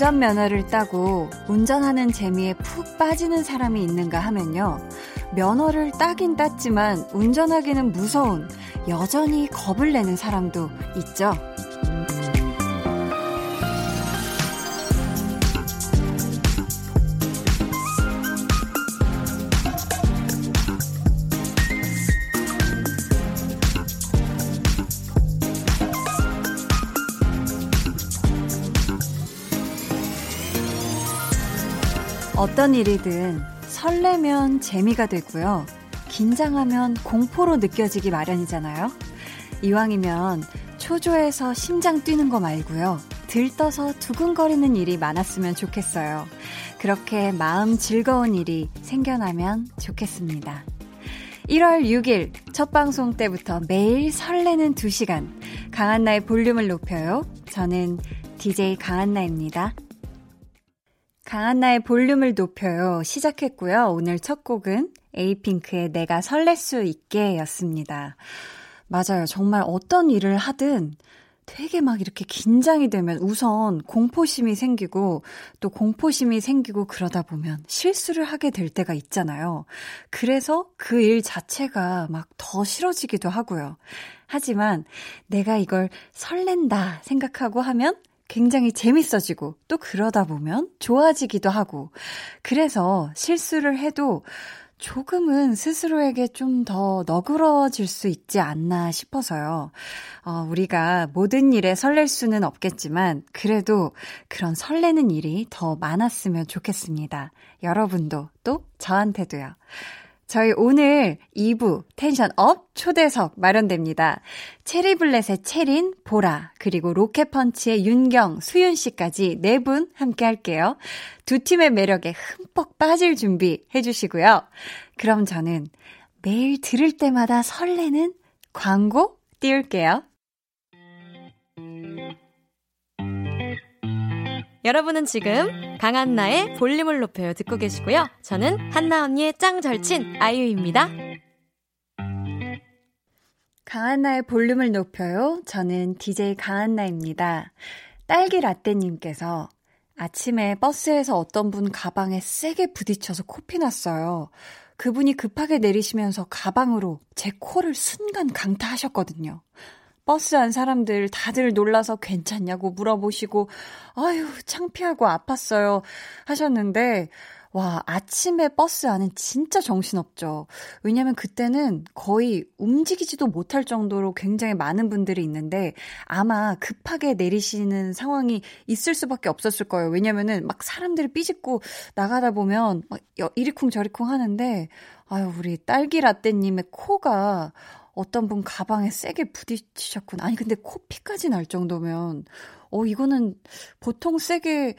운전면허를 따고 운전하는 재미에 푹 빠지는 사람이 있는가 하면요. 면허를 따긴 땄지만 운전하기는 무서운 여전히 겁을 내는 사람도 있죠. 어떤 일이든 설레면 재미가 되고요. 긴장하면 공포로 느껴지기 마련이잖아요. 이왕이면 초조해서 심장 뛰는 거 말고요. 들떠서 두근거리는 일이 많았으면 좋겠어요. 그렇게 마음 즐거운 일이 생겨나면 좋겠습니다. 1월 6일 첫 방송 때부터 매일 설레는 2시간 강한나의 볼륨을 높여요. 저는 DJ 강한나입니다. 강한나의 볼륨을 높여요. 시작했고요. 오늘 첫 곡은 에이핑크의 내가 설렐 수 있게 였습니다. 맞아요. 정말 어떤 일을 하든 되게 막 이렇게 긴장이 되면 우선 공포심이 생기고 또 공포심이 생기고 그러다 보면 실수를 하게 될 때가 있잖아요. 그래서 그 일 자체가 막 더 싫어지기도 하고요. 하지만 내가 이걸 설렌다 생각하고 하면 굉장히 재밌어지고 또 그러다 보면 좋아지기도 하고 그래서 실수를 해도 조금은 스스로에게 좀 더 너그러질 수 있지 않나 싶어서요. 어, 우리가 모든 일에 설렐 수는 없겠지만, 그래도 그런 설레는 일이 더 많았으면 좋겠습니다. 여러분도 또 저한테도요. 저희 오늘 2부 tension up 초대석 마련됩니다. 체리블렛의 채린, 보라, 그리고 로켓펀치의 윤경, 수윤 씨까지 네 분 함께 할게요. 두 팀의 매력에 흠뻑 빠질 준비 해주시고요. 그럼 저는 매일 들을 때마다 설레는 광고 띄울게요. 여러분은 지금 강한나의 볼륨을 높여요 듣고 계시고요. 저는 한나 언니의 짱 절친 아이유입니다. 강한나의 볼륨을 높여요. 저는 DJ 강한나입니다. 딸기 라떼님께서 아침에 버스에서 어떤 분 가방에 세게 부딪혀서 코피 났어요. 그분이 급하게 내리시면서 가방으로 제 코를 순간 강타하셨거든요. 버스 안 사람들 다들 놀라서 괜찮냐고 물어보시고, 아유, 창피하고 아팠어요. 하셨는데, 와, 아침에 버스 안은 진짜 정신없죠. 왜냐면 그때는 거의 움직이지도 못할 정도로 굉장히 많은 분들이 있는데 아마 급하게 내리시는 상황이 있을 수밖에 없었을 거예요. 왜냐면은 막 사람들이 삐짓고 나가다 보면 막 이리쿵 저리쿵 하는데 아유, 우리 딸기 라떼님의 코가 어떤 분 가방에 세게 부딪히셨구나. 아니, 근데 코피까지 날 정도면, 어, 이거는 보통 세게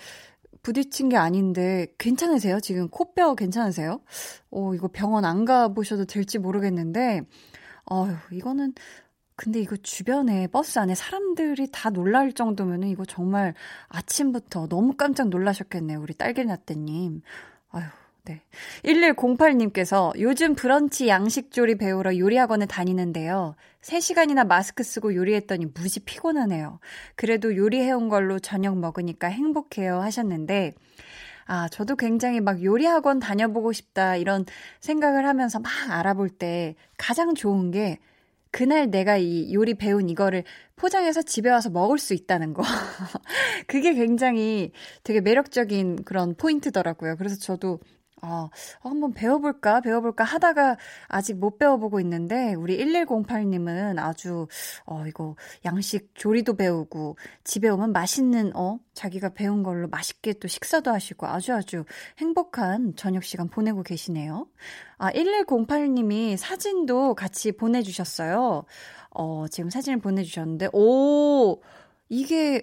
부딪힌 게 아닌데, 괜찮으세요? 지금 코뼈 괜찮으세요? 어, 이거 병원 안 가보셔도 될지 모르겠는데, 어휴, 이거는, 근데 이거 주변에 버스 안에 사람들이 다 놀랄 정도면은 이거 정말 아침부터 너무 깜짝 놀라셨겠네요. 우리 딸기라떼님. 아휴, 네. 1108님께서 요즘 브런치 양식조리 배우러 요리학원에 다니는데요. 3시간이나 마스크 쓰고 요리했더니 무지 피곤하네요. 그래도 요리해온 걸로 저녁 먹으니까 행복해요 하셨는데, 아, 저도 굉장히 막 요리학원 다녀보고 싶다 이런 생각을 하면서 막 알아볼 때 가장 좋은 게 그날 내가 이 요리 배운 이거를 포장해서 집에 와서 먹을 수 있다는 거. 그게 굉장히 되게 매력적인 그런 포인트더라고요. 그래서 저도 어, 한번 배워볼까, 배워볼까 하다가 아직 못 배워보고 있는데, 우리 1108님은 아주, 어, 이거, 양식 조리도 배우고, 집에 오면 맛있는, 어, 자기가 배운 걸로 맛있게 또 식사도 하시고, 아주 아주 행복한 저녁 시간 보내고 계시네요. 아, 1108님이 사진도 같이 보내주셨어요. 어, 지금 사진을 보내주셨는데, 오, 이게,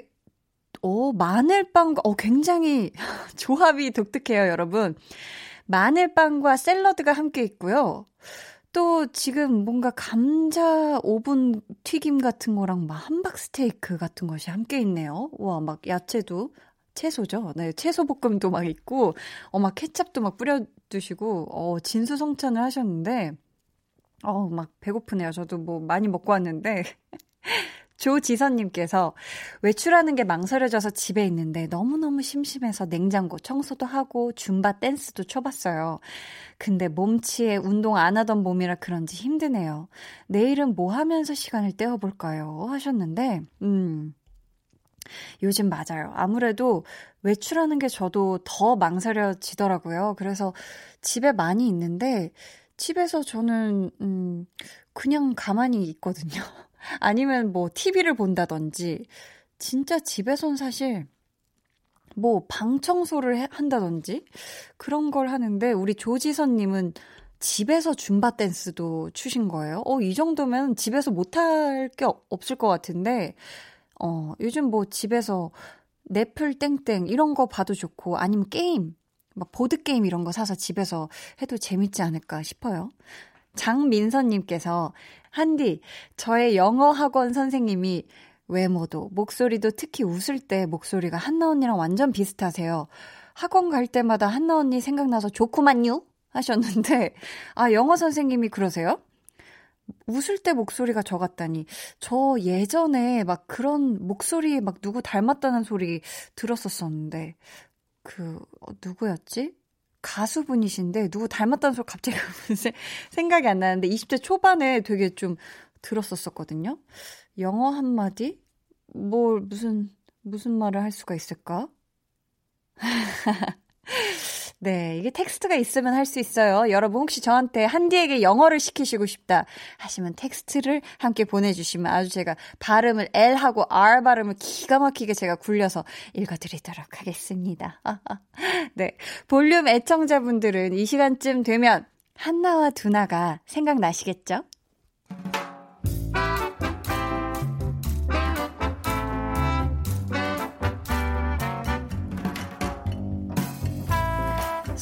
오, 마늘빵과, 어, 굉장히 조합이 독특해요, 여러분. 마늘빵과 샐러드가 함께 있고요. 또 지금 뭔가 감자 오븐 튀김 같은 거랑 막 함박 스테이크 같은 것이 함께 있네요. 와, 막 야채도 채소죠. 네, 채소 볶음도 막 있고, 어, 막 케찹도 막 뿌려 두시고, 어, 진수성찬을 하셨는데, 어, 막 배고프네요. 저도 뭐 많이 먹고 왔는데. 조지선님께서 외출하는 게 망설여져서 집에 있는데 너무너무 심심해서 냉장고 청소도 하고 줌바 댄스도 쳐봤어요. 근데 몸치에 운동 안 하던 몸이라 그런지 힘드네요. 내일은 뭐 하면서 시간을 때워볼까요? 하셨는데, 음. 요즘 맞아요. 아무래도 외출하는 게 저도 더 망설여지더라고요. 그래서 집에 많이 있는데, 집에서 저는, 음, 그냥 가만히 있거든요. 아니면 뭐 TV를 본다든지 진짜 집에선 사실 뭐 방 청소를 한다든지 그런 걸 하는데 우리 조지선 님은 집에서 줌바 댄스도 추신 거예요. 어, 이 정도면 집에서 못할 게 없을 것 같은데, 어, 요즘 뭐 집에서 넷플 땡땡 이런 거 봐도 좋고, 아니면 게임, 막 보드게임 이런 거 사서 집에서 해도 재밌지 않을까 싶어요. 장민선님께서 한디, 저의 영어 학원 선생님이 외모도, 목소리도 특히 웃을 때 목소리가 한나 언니랑 완전 비슷하세요. 학원 갈 때마다 한나 언니 생각나서 좋구만요? 하셨는데, 아, 영어 선생님이 그러세요? 웃을 때 목소리가 저 같다니. 저 예전에 막 그런 목소리 막 누구 닮았다는 소리 들었었었는데, 그, 어, 누구였지? 가수분이신데 누구 닮았다는 소리 갑자기 생각이 안 나는데 20대 초반에 되게 좀 들었었었거든요. 영어 한마디? 뭘 무슨 무슨 말을 할 수가 있을까? 네, 이게 텍스트가 있으면 할 수 있어요. 여러분 혹시 저한테 한디에게 영어를 시키시고 싶다 하시면 텍스트를 함께 보내주시면 아주 제가 발음을 L하고 R 발음을 기가 막히게 제가 굴려서 읽어드리도록 하겠습니다. 네, 볼륨 애청자분들은 이 시간쯤 되면 한나와 두나가 생각나시겠죠?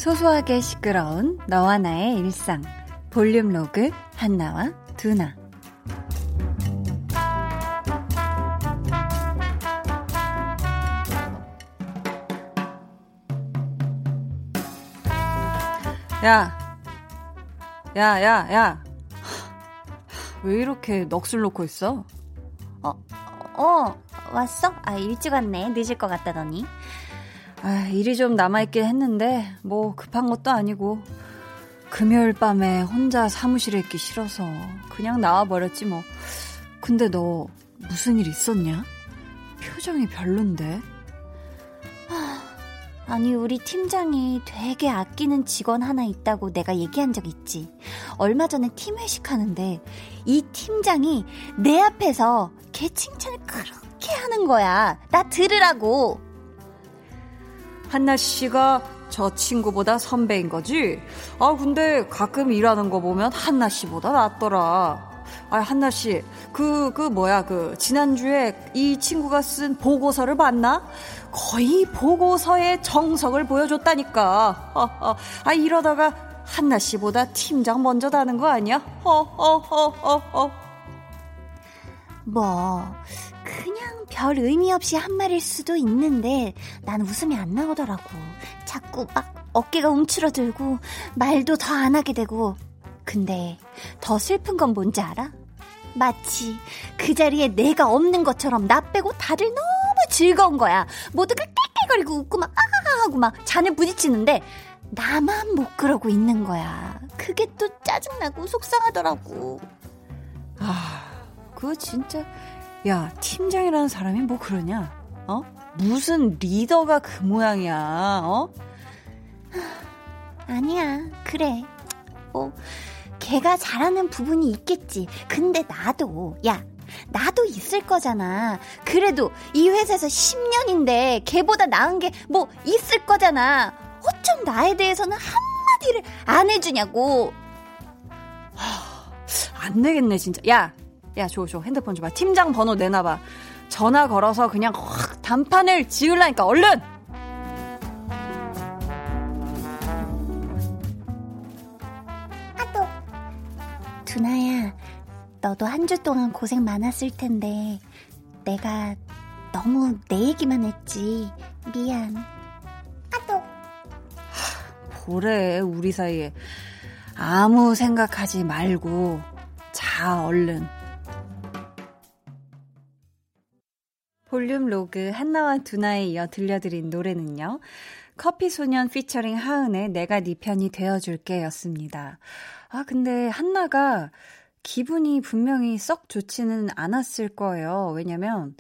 소소하게 시끄러운 너와 나의 일상 볼륨 로그 한나와 두나 야, 야, 야, 야. 왜 이렇게 넋을 놓고 있어? 어, 어, 왔어? 아, 일찍 왔네. 늦을 것 같다더니. 아, 일이 좀 남아있긴 했는데, 뭐, 급한 것도 아니고, 금요일 밤에 혼자 사무실에 있기 싫어서, 그냥 나와버렸지 뭐. 근데 너, 무슨 일 있었냐? 표정이 별론데? 아, 아니, 우리 팀장이 되게 아끼는 직원 하나 있다고 내가 얘기한 적 있지. 얼마 전에 팀 회식하는데, 이 팀장이 내 앞에서 걔 칭찬을 그렇게 하는 거야. 나 들으라고. 한나 씨가 저 친구보다 선배인 거지? 아, 근데 가끔 일하는 거 보면 한나 씨보다 낫더라. 아, 한나 씨, 그, 그, 뭐야, 그, 지난주에 이 친구가 쓴 보고서를 봤나? 거의 보고서의 정석을 보여줬다니까. 아, 아, 아 이러다가 한나 씨보다 팀장 먼저 다는 거 아니야? 어, 어, 어, 어, 어. 뭐, 그냥 별 의미 없이 한 말일 수도 있는데 난 웃음이 안 나오더라고. 자꾸 막 어깨가 움츠러들고 말도 더 안 하게 되고. 근데 더 슬픈 건 뭔지 알아? 마치 그 자리에 내가 없는 것처럼 나 빼고 다들 너무 즐거운 거야. 모두가 깨깨거리고 웃고 막 아하하 하고 막 잔을 부딪히는데 나만 못 그러고 있는 거야. 그게 또 짜증나고 속상하더라고. 아, 그거 진짜 야, 팀장이라는 사람이 뭐 그러냐? 어? 무슨 리더가 그 모양이야, 어? 아니야, 그래. 뭐, 걔가 잘하는 부분이 있겠지. 근데 나도, 야, 나도 있을 거잖아. 그래도 이 회사에서 10년인데 걔보다 나은 게 뭐 있을 거잖아. 어쩜 나에 대해서는 한마디를 안 해주냐고. 하, 안 되겠네, 진짜. 야, 야, 줘, 줘. 핸드폰 줘봐. 팀장 번호 내놔봐. 전화 걸어서 그냥 확 단판을 지으려니까 얼른! 아또 두나야, 너도 한 주 동안 고생 많았을 텐데, 내가 너무 내 얘기만 했지. 미안. 아또 뭐래, 우리 사이에. 아무 생각하지 말고, 자, 얼른. 볼륨 로그 한나와 두나에 이어 들려드린 노래는요. 커피소년 피처링 하은의 내가 네 편이 되어줄게 였습니다. 아, 근데 한나가 기분이 분명히 썩 좋지는 않았을 거예요. 왜냐면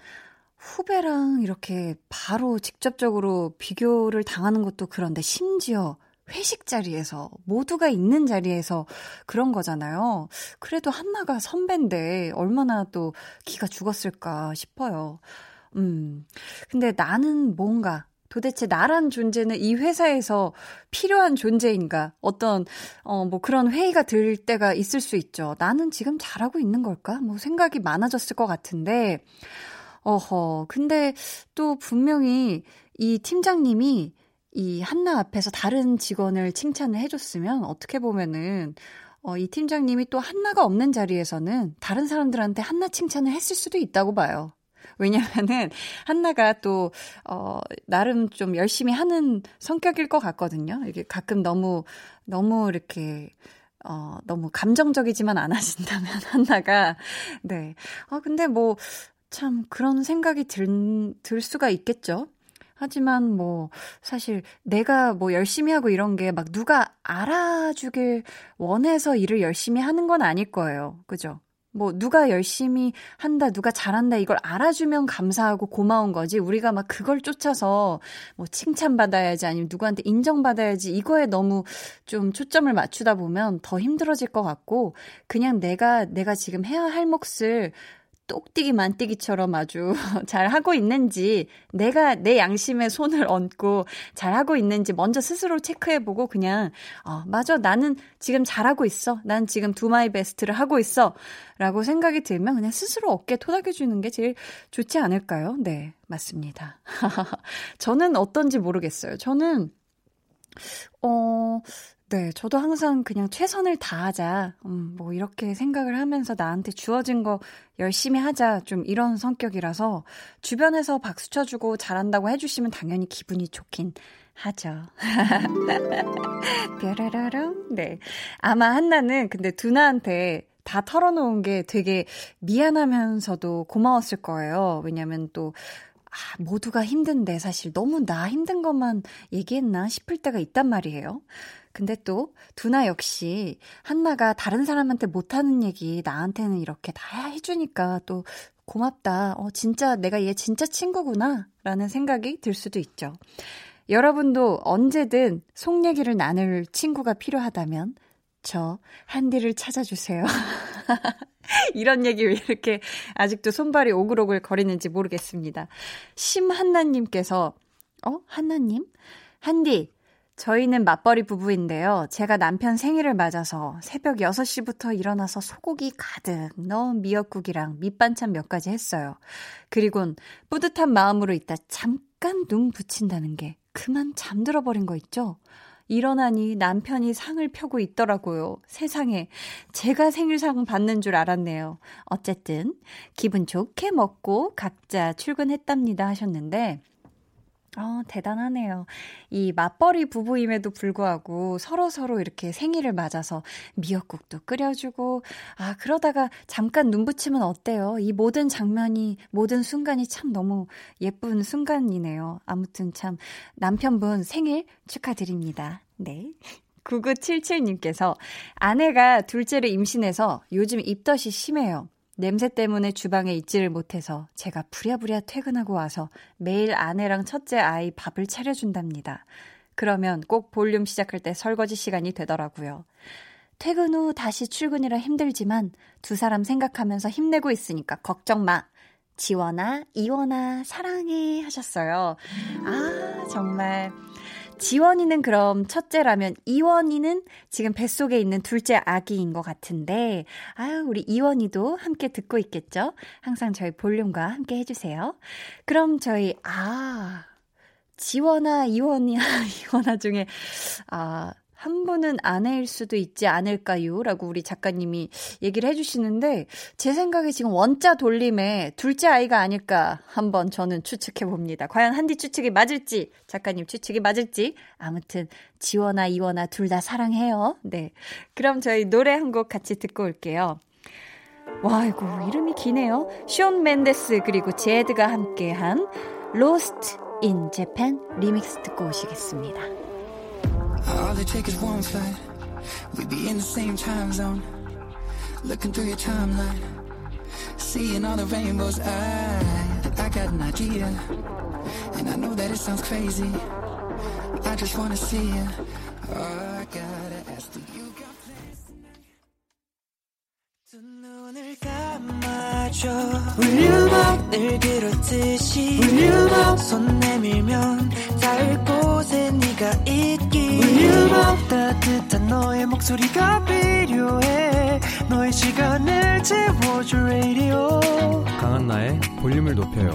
후배랑 이렇게 바로 직접적으로 비교를 당하는 것도 그런데 심지어 회식 자리에서 모두가 있는 자리에서 그런 거잖아요. 그래도 한나가 선배인데 얼마나 또 기가 죽었을까 싶어요. 음. 근데 나는 뭔가 도대체 나란 존재는 이 회사에서 필요한 존재인가? 어떤, 어, 뭐 그런 회의가 들 때가 있을 수 있죠. 나는 지금 잘하고 있는 걸까? 뭐 생각이 많아졌을 것 같은데, 어허. 근데 또 분명히 이 팀장님이 이 한나 앞에서 다른 직원을 칭찬을 해줬으면 어떻게 보면은 어, 이 팀장님이 또 한나가 없는 자리에서는 다른 사람들한테 한나 칭찬을 했을 수도 있다고 봐요. 왜냐면은 한나가 또 어, 나름 좀 열심히 하는 성격일 것 같거든요. 이게 가끔 너무 너무 이렇게 어, 너무 감정적이지만 않아진다면 한나가 네. 아 근데 뭐 참 그런 생각이 들, 들 수가 있겠죠. 하지만 뭐 사실 내가 뭐 열심히 하고 이런 게 막 누가 알아주길 원해서 일을 열심히 하는 건 아닐 거예요. 그죠? 뭐 누가 열심히 한다, 누가 잘한다 이걸 알아주면 감사하고 고마운 거지. 우리가 막 그걸 쫓아서 뭐 칭찬받아야지 아니면 누구한테 인정받아야지 이거에 너무 좀 초점을 맞추다 보면 더 힘들어질 것 같고 그냥 내가 내가 지금 해야 할 몫을 똑띠기 만띠기처럼 아주 잘 하고 있는지 내가 내 양심에 손을 얹고 잘 하고 있는지 먼저 스스로 체크해보고 그냥 어 맞아 나는 지금 잘하고 있어 난 지금 do my best를 하고 있어라고 생각이 들면 그냥 스스로 어깨 토닥여주는 게 제일 좋지 않을까요? 네 맞습니다. 저는 어떤지 모르겠어요. 저는 어 네, 저도 항상 그냥 최선을 다하자, 음, 뭐, 이렇게 생각을 하면서 나한테 주어진 거 열심히 하자, 좀 이런 성격이라서, 주변에서 박수 쳐주고 잘한다고 해주시면 당연히 기분이 좋긴 하죠. 뾰라라랑. 네. 아마 한나는 근데 두나한테 다 털어놓은 게 되게 미안하면서도 고마웠을 거예요. 왜냐면 또, 아, 모두가 힘든데 사실 너무 나 힘든 것만 얘기했나 싶을 때가 있단 말이에요. 근데 또 두나 역시 한나가 다른 사람한테 못하는 얘기 나한테는 이렇게 다 해주니까 또 고맙다. 어, 진짜 내가 얘 진짜 친구구나. 라는 생각이 들 수도 있죠. 여러분도 언제든 속 얘기를 나눌 친구가 필요하다면 저 한디를 찾아주세요. 이런 얘기 왜 이렇게 아직도 손발이 오글오글 거리는지 모르겠습니다. 심한나님께서, 어? 한나님? 한디, 저희는 맞벌이 부부인데요. 제가 남편 생일을 맞아서 새벽 6시부터 일어나서 소고기 가득 넣은 미역국이랑 밑반찬 몇 가지 했어요. 그리곤 뿌듯한 마음으로 있다 잠깐 눈 붙인다는 게 그만 잠들어 버린 거 있죠? 일어나니 남편이 상을 펴고 있더라고요. 세상에. 제가 생일상 받는 줄 알았네요. 어쨌든, 기분 좋게 먹고 각자 출근했답니다 하셨는데, 어, 대단하네요. 이 맞벌이 부부임에도 불구하고 서로 서로 이렇게 생일을 맞아서 미역국도 끓여주고, 아, 그러다가 잠깐 눈 붙이면 어때요? 이 모든 장면이, 모든 순간이 참 너무 예쁜 순간이네요. 아무튼 참, 남편분 생일 축하드립니다. 네. 9977님께서 아내가 둘째를 임신해서 요즘 입덧이 심해요. 냄새 때문에 주방에 있지를 못해서 제가 부랴부랴 퇴근하고 와서 매일 아내랑 첫째 아이 밥을 차려준답니다. 그러면 꼭 볼륨 시작할 때 설거지 시간이 되더라고요. 퇴근 후 다시 출근이라 힘들지만 두 사람 생각하면서 힘내고 있으니까 걱정 마. 지원아, 이원아, 사랑해 하셨어요. 아, 정말. 지원이는 그럼 첫째라면 이원이는 지금 뱃속에 있는 둘째 아기인 것 같은데, 아유, 우리 이원이도 함께 듣고 있겠죠? 항상 저희 볼륨과 함께 해주세요. 그럼 저희, 아, 지원아, 이원이야, 이원아 중에, 아, 한 분은 아내일 수도 있지 않을까요? 라고 우리 작가님이 얘기를 해주시는데, 제 생각에 지금 원자 돌림에 둘째 아이가 아닐까 한번 저는 추측해 봅니다. 과연 한디 추측이 맞을지, 작가님 추측이 맞을지, 아무튼, 지원아, 이원아 둘 다 사랑해요. 네. 그럼 저희 노래 한 곡 같이 듣고 올게요. 와, 이고 이름이 기네요. 쇼온 맨데스 그리고 제드가 함께한 Lost in Japan 리믹스 듣고 오시겠습니다. All it takes is one flight. We be in the same time zone. Looking through your timeline. Seeing all the rainbows. I, I got an idea. And I know that it sounds crazy. I just wanna see you. Oh, I gotta 강한나의 볼륨을 높여요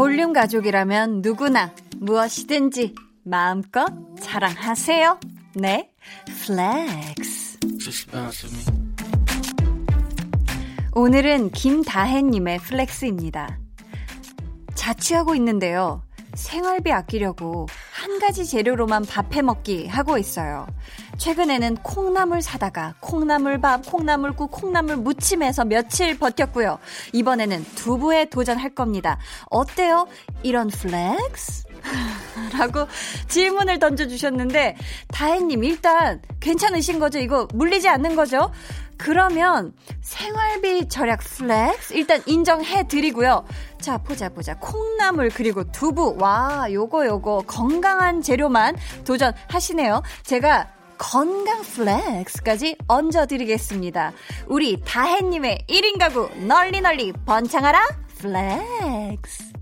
볼륨 가족이라면 누구나 무엇이든지 마음껏 자랑하세요. 네, 플렉스. 오늘은 김다혜님의 flex입니다. 자취하고 있는데요. 생활비 아끼려고 한 가지 재료로만 밥해 먹기 하고 있어요. 최근에는 콩나물 사다가 콩나물밥, 콩나물국, 콩나물 무침해서 며칠 버텼고요. 이번에는 두부에 도전할 겁니다. 어때요? 이런 flex? 라고 질문을 던져주셨는데, 다혜님, 일단 괜찮으신 거죠? 이거 물리지 않는 거죠? 그러면 생활비 절약 flex 일단 인정해 드리고요. 자, 보자 보자. 콩나물 그리고 두부. 와, 요거 요거 건강한 재료만 도전하시네요. 제가 건강 flex까지 얹어드리겠습니다. 우리 다혜님의 1인 가구 널리 널리 번창하라 flex.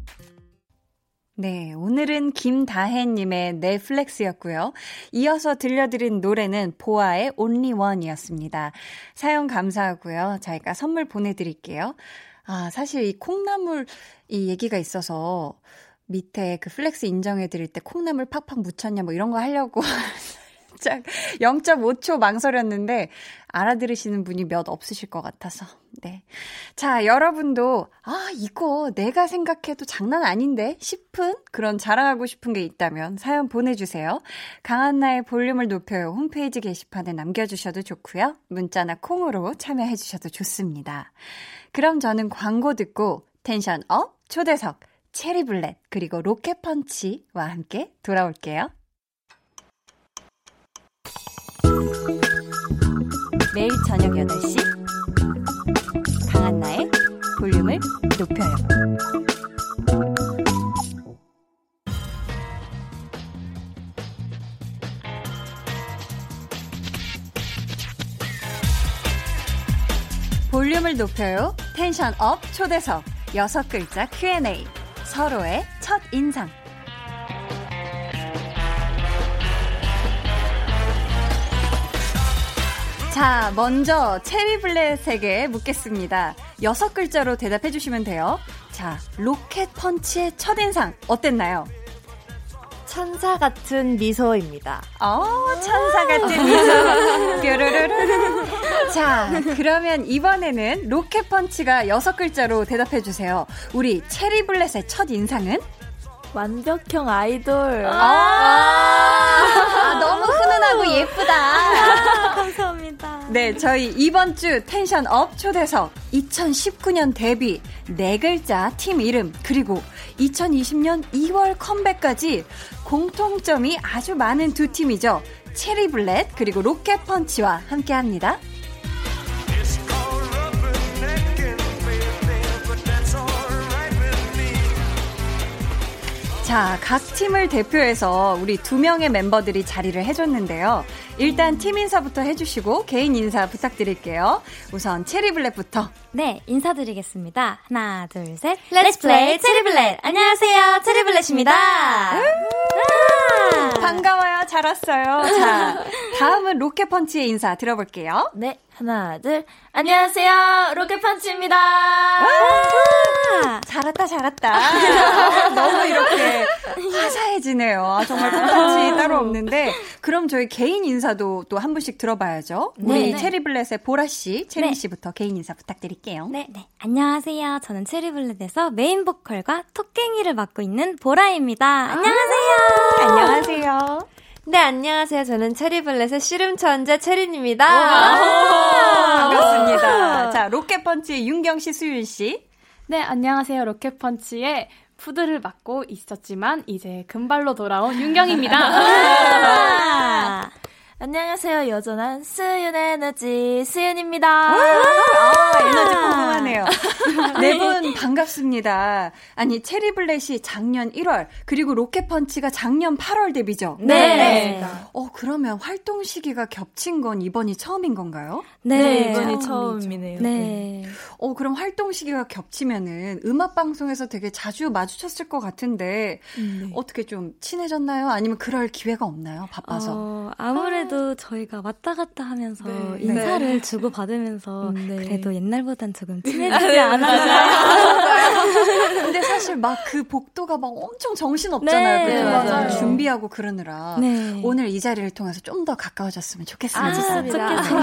네, 오늘은 김다혜님의 넷flex였고요. 이어서 들려드린 노래는 보아의 Only One이었습니다. 사연 감사하고요. 저희가 선물 보내드릴게요. 아, 사실 이 콩나물 이 얘기가 있어서 밑에 그 flex 인정해드릴 때 콩나물 팍팍 무쳤냐 뭐 이런 거 하려고 살짝 0.5초 망설였는데 알아들으시는 분이 몇 없으실 것 같아서. 네. 자, 여러분도 아, 이거 내가 생각해도 장난 아닌데 싶은 그런 자랑하고 싶은 게 있다면 사연 보내 주세요. 강한나의 볼륨을 높여요 홈페이지 게시판에 남겨 주셔도 좋고요. 문자나 콩으로 참여해 주셔도 좋습니다. 그럼 저는 광고 듣고 tension up 초대석 체리블렛 그리고 로켓펀치와 함께 돌아올게요. 매일 저녁 8시 강한나의 볼륨을 높여요. 볼륨을 높여요. tension up 초대석 여섯 글자 Q&A 서로의 첫 인상 자, 먼저 체리블렛에게 묻겠습니다. 여섯 글자로 대답해 주시면 돼요. 자, 로켓 펀치의 첫인상 어땠나요? 천사 같은 미소입니다. 어, 천사 같은 미소. 뾰르르르. 자, 그러면 이번에는 로켓 펀치가 여섯 글자로 대답해 주세요. 우리 체리블렛의 첫 인상은? 완벽형 아이돌. 아, 아, 너무 훈훈하고 예쁘다. 아, 감사합니다. 네, 저희 이번 주 tension up 초대석 2019년 데뷔 네 글자 팀 이름 그리고 2020년 2월 컴백까지 공통점이 아주 많은 두 팀이죠. 체리블렛 그리고 로켓펀치와 함께합니다. 자, 각 팀을 대표해서 우리 두 명의 member들이 자리를 해줬는데요. 일단 팀 인사부터 해주시고 개인 인사 부탁드릴게요. 우선 체리블렛부터. 네, 인사드리겠습니다. 하나, 둘, 셋. Let's play 체리블렛. 안녕하세요, 체리블렛입니다. 반가워요, 잘 왔어요. 자, 다음은 로켓펀치의 인사 들어볼게요. 네, 하나, 둘. 안녕하세요. 로켓펀치입니다. 잘했다, 잘했다. 너무 이렇게 화사해지네요. 아, 정말 콘텐츠 따로 없는데. 그럼 저희 개인 인사 도 또 한 분씩 들어봐야죠. 우리 네, 체리블렛의 보라 씨, 체리씨부터 네. 개인 인사 부탁드릴게요. 네, 네. 안녕하세요. 저는 체리블렛에서 메인 보컬과 토깽이를 맡고 있는 보라입니다. 안녕하세요. 안녕하세요. 네, 안녕하세요. 저는 체리블렛의 씨름천재 체린입니다. 반갑습니다. 자, 로켓펀치의 윤경 씨, 수윤 씨. 네, 안녕하세요. 로켓펀치의 푸들을 맡고 있었지만 이제 금발로 돌아온 윤경입니다. 안녕하세요. 여전한 수윤 에너지 수윤입니다. 아, 에너지 궁금하네요. 네 분 반갑습니다. 아니 체리 블렛이 작년 1월 그리고 로켓펀치가 작년 8월 데뷔죠. 네. 네. 어 그러면 활동 시기가 겹친 건 이번이 처음인 건가요? 네, 네 이번이 처음이네요. 네. 네. 어 그럼 활동 시기가 겹치면은 음악 방송에서 되게 자주 마주쳤을 것 같은데 음, 네. 어떻게 좀 친해졌나요? 아니면 그럴 기회가 없나요? 바빠서. 어, 아무래도 그래도 저희가 왔다 갔다 하면서 네. 인사를 네. 주고 받으면서 네. 그래도 옛날보단 조금 친해지지 않았나요? 근데 사실 막 그 복도가 막 엄청 정신 없잖아요. 네. 맞아요. 준비하고 그러느라 네. 오늘 이 자리를 통해서 좀 더 가까워졌으면 좋겠습니다. 아, 좋겠습니다. 좋아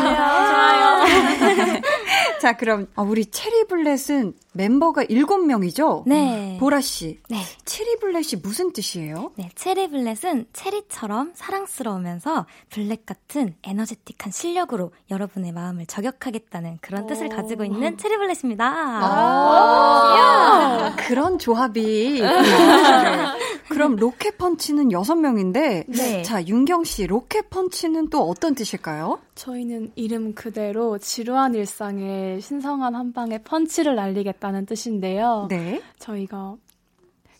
요. 좋아요. 자, 그럼 아, 우리 체리블렛은 멤버가 7명이죠? 네. 보라 씨. 네. 체리블렛이 무슨 뜻이에요? 네, 체리블렛은 체리처럼 사랑스러우면서 블랙 같은 에너제틱한 실력으로 여러분의 마음을 저격하겠다는 그런 뜻을 가지고 있는 체리블렛입니다. 아, 그런 조합이 네. 그럼 로켓펀치는 6명인데 네. 자, 윤경 씨, 로켓펀치는 또 어떤 뜻일까요? 저희는 이름 그대로 지루한 일상에 신성한 한 방에 펀치를 날리겠다는 뜻인데요. 네. 저희가